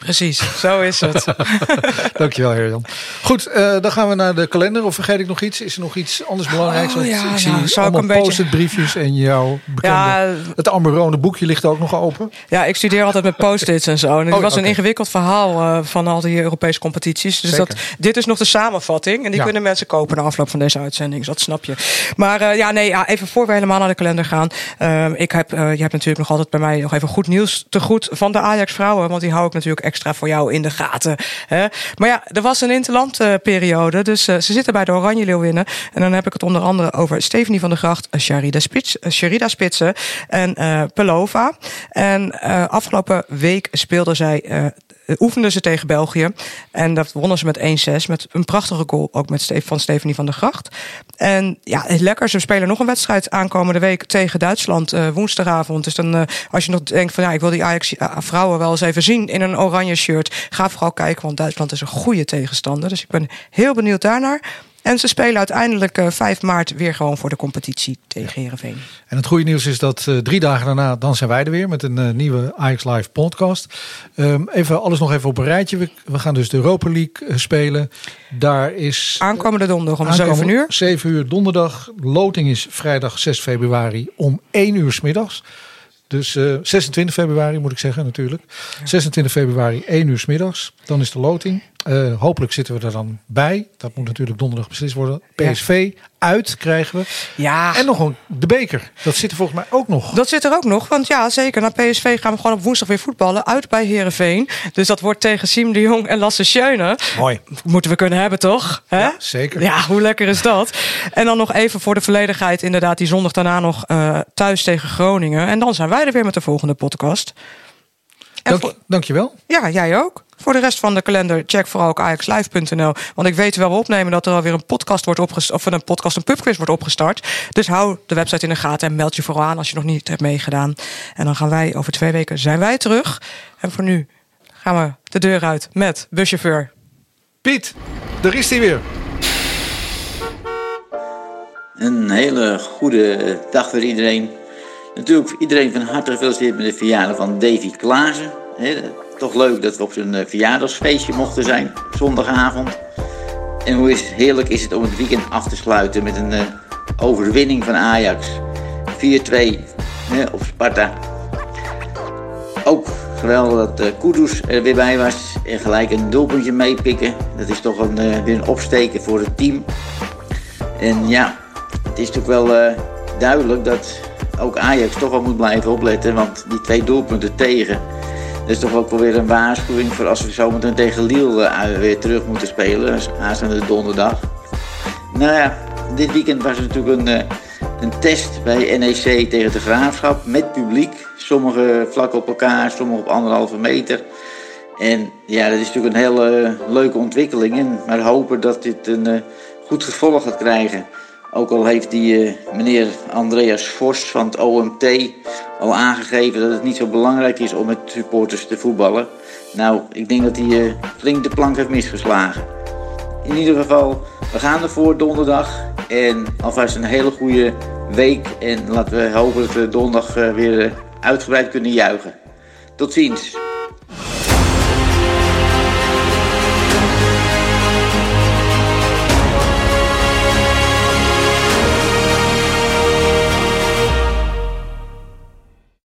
E: Precies, zo is het.
D: Dankjewel, Herjan. Goed, uh, dan gaan we naar de kalender. Of vergeet ik nog iets? Is er nog iets anders belangrijks?
E: Oh, ja,
D: ik zie
E: nou, zou
D: allemaal
E: ik een
D: post-it briefjes en jouw bekende... Ja, het Amberone boekje ligt ook nog open.
E: Ja, ik studeer altijd met post-its en zo. En het
D: Oh,
E: was een ingewikkeld verhaal uh, van al die Europese competities. Dus
D: Zeker.
E: dat, dit is nog de samenvatting. En die
D: Ja.
E: kunnen mensen kopen na afloop van deze uitzending. Dus dat snap je. Maar uh, ja, nee, ja, even voor we helemaal naar de kalender gaan. Uh, ik heb, je hebt natuurlijk nog altijd bij mij nog even goed nieuws te goed van de Ajax vrouwen. Want die hou ik natuurlijk extra voor jou in de gaten. Hè? Maar ja, er was een interlandperiode. Dus uh, ze zitten bij de Oranje Leeuwinnen. En dan heb ik het onder andere over Stephanie van der Gracht, eh, Sharida, Spits, uh, Sharida Spitsen en uh, Pelova. En afgelopen week speelde zij. Uh, oefenden ze tegen België. En dat wonnen ze met 1-6. Met een prachtige goal ook met Ste van Stephanie van der Gracht. En ja, lekker. Ze spelen nog een wedstrijd aankomende week tegen Duitsland uh, woensdagavond. Dus dan, uh, als je nog denkt van ja, ik wil die Ajax uh, vrouwen wel eens even zien in een oranje shirt. Ga vooral kijken, want Duitsland is een goede tegenstander. Dus ik ben heel benieuwd daarnaar. En ze spelen uiteindelijk uh, 5 maart weer gewoon voor de competitie tegen Heerenveen.
D: En het goede nieuws is dat uh, drie dagen daarna, dan zijn wij er weer met een uh, nieuwe Ajax Live podcast. Um, even alles nog even op een rijtje. We, we gaan dus de Europa League spelen. Daar is...
E: Aankomende donderdag om 7 uur.
D: 7 uur donderdag. Loting is vrijdag 6 februari om 1 uur s middags. Dus uh, 26 februari moet ik zeggen natuurlijk. Ja. 26 februari, 1 uur s middags. Dan is de loting. Uh, hopelijk zitten we er dan bij. Dat moet natuurlijk donderdag beslist worden. PSV. Uit krijgen we.
E: Ja.
D: En nog een, de beker. Dat zit er volgens mij ook nog.
E: Dat zit er ook nog. Want ja, zeker. Naar PSV gaan we gewoon op woensdag weer voetballen. Uit bij Herenveen. Dus dat wordt tegen Siem de Jong en Lasse Schöne.
D: Mooi.
E: Moeten we kunnen hebben, toch? Hè?
D: Ja, zeker.
E: Ja, hoe lekker is dat? En dan nog even voor de volledigheid. Inderdaad, die zondag daarna nog uh, thuis tegen Groningen. En dan zijn wij er weer met de volgende podcast.
D: Dank, voor... Dankjewel.
E: Ja, jij ook. Voor de rest van de kalender check vooral ook ajaxlive.nl. Want ik weet wel we opnemen dat er alweer een podcast wordt opgestart. Of een podcast, een pubquiz wordt opgestart. Dus hou de website in de gaten en meld je vooral aan als je nog niet hebt meegedaan. En dan gaan wij over twee weken zijn wij terug. En voor nu gaan we de deur uit met buschauffeur.
D: Piet, daar is hij weer.
Q: Een hele goede dag voor iedereen. Natuurlijk iedereen van harte gefeliciteerd met de verjaardag van Davy Klaassen. Toch leuk dat we op zijn verjaardagsfeestje mochten zijn, zondagavond. En hoe is, heerlijk is het om het weekend af te sluiten met een uh, overwinning van Ajax. 4-2 op Sparta. Ook geweldig dat uh, Kudus er weer bij was en gelijk een doelpuntje meepikken. Dat is toch een, weer een opsteken voor het team. En ja, het is toch wel duidelijk dat ook Ajax toch wel moet blijven opletten. Want die twee doelpunten tegen, is toch ook wel weer een waarschuwing voor als we zometeen tegen Lille weer terug moeten spelen. Aanstaande donderdag. Nou ja, dit weekend was er natuurlijk een, een test bij NEC tegen de Graafschap met publiek. Sommige vlak op elkaar, sommige op anderhalve meter. En ja, dat is natuurlijk een hele leuke ontwikkeling. En maar hopen dat dit een goed gevolg gaat krijgen. Ook al heeft die uh, meneer Andreas Vos van het OMT al aangegeven dat het niet zo belangrijk is om met supporters te voetballen. Nou, ik denk dat hij uh, flink de plank heeft misgeslagen. In ieder geval, we gaan ervoor donderdag. En alvast een hele goede week. En laten we hopen dat we donderdag weer uitgebreid kunnen juichen. Tot ziens.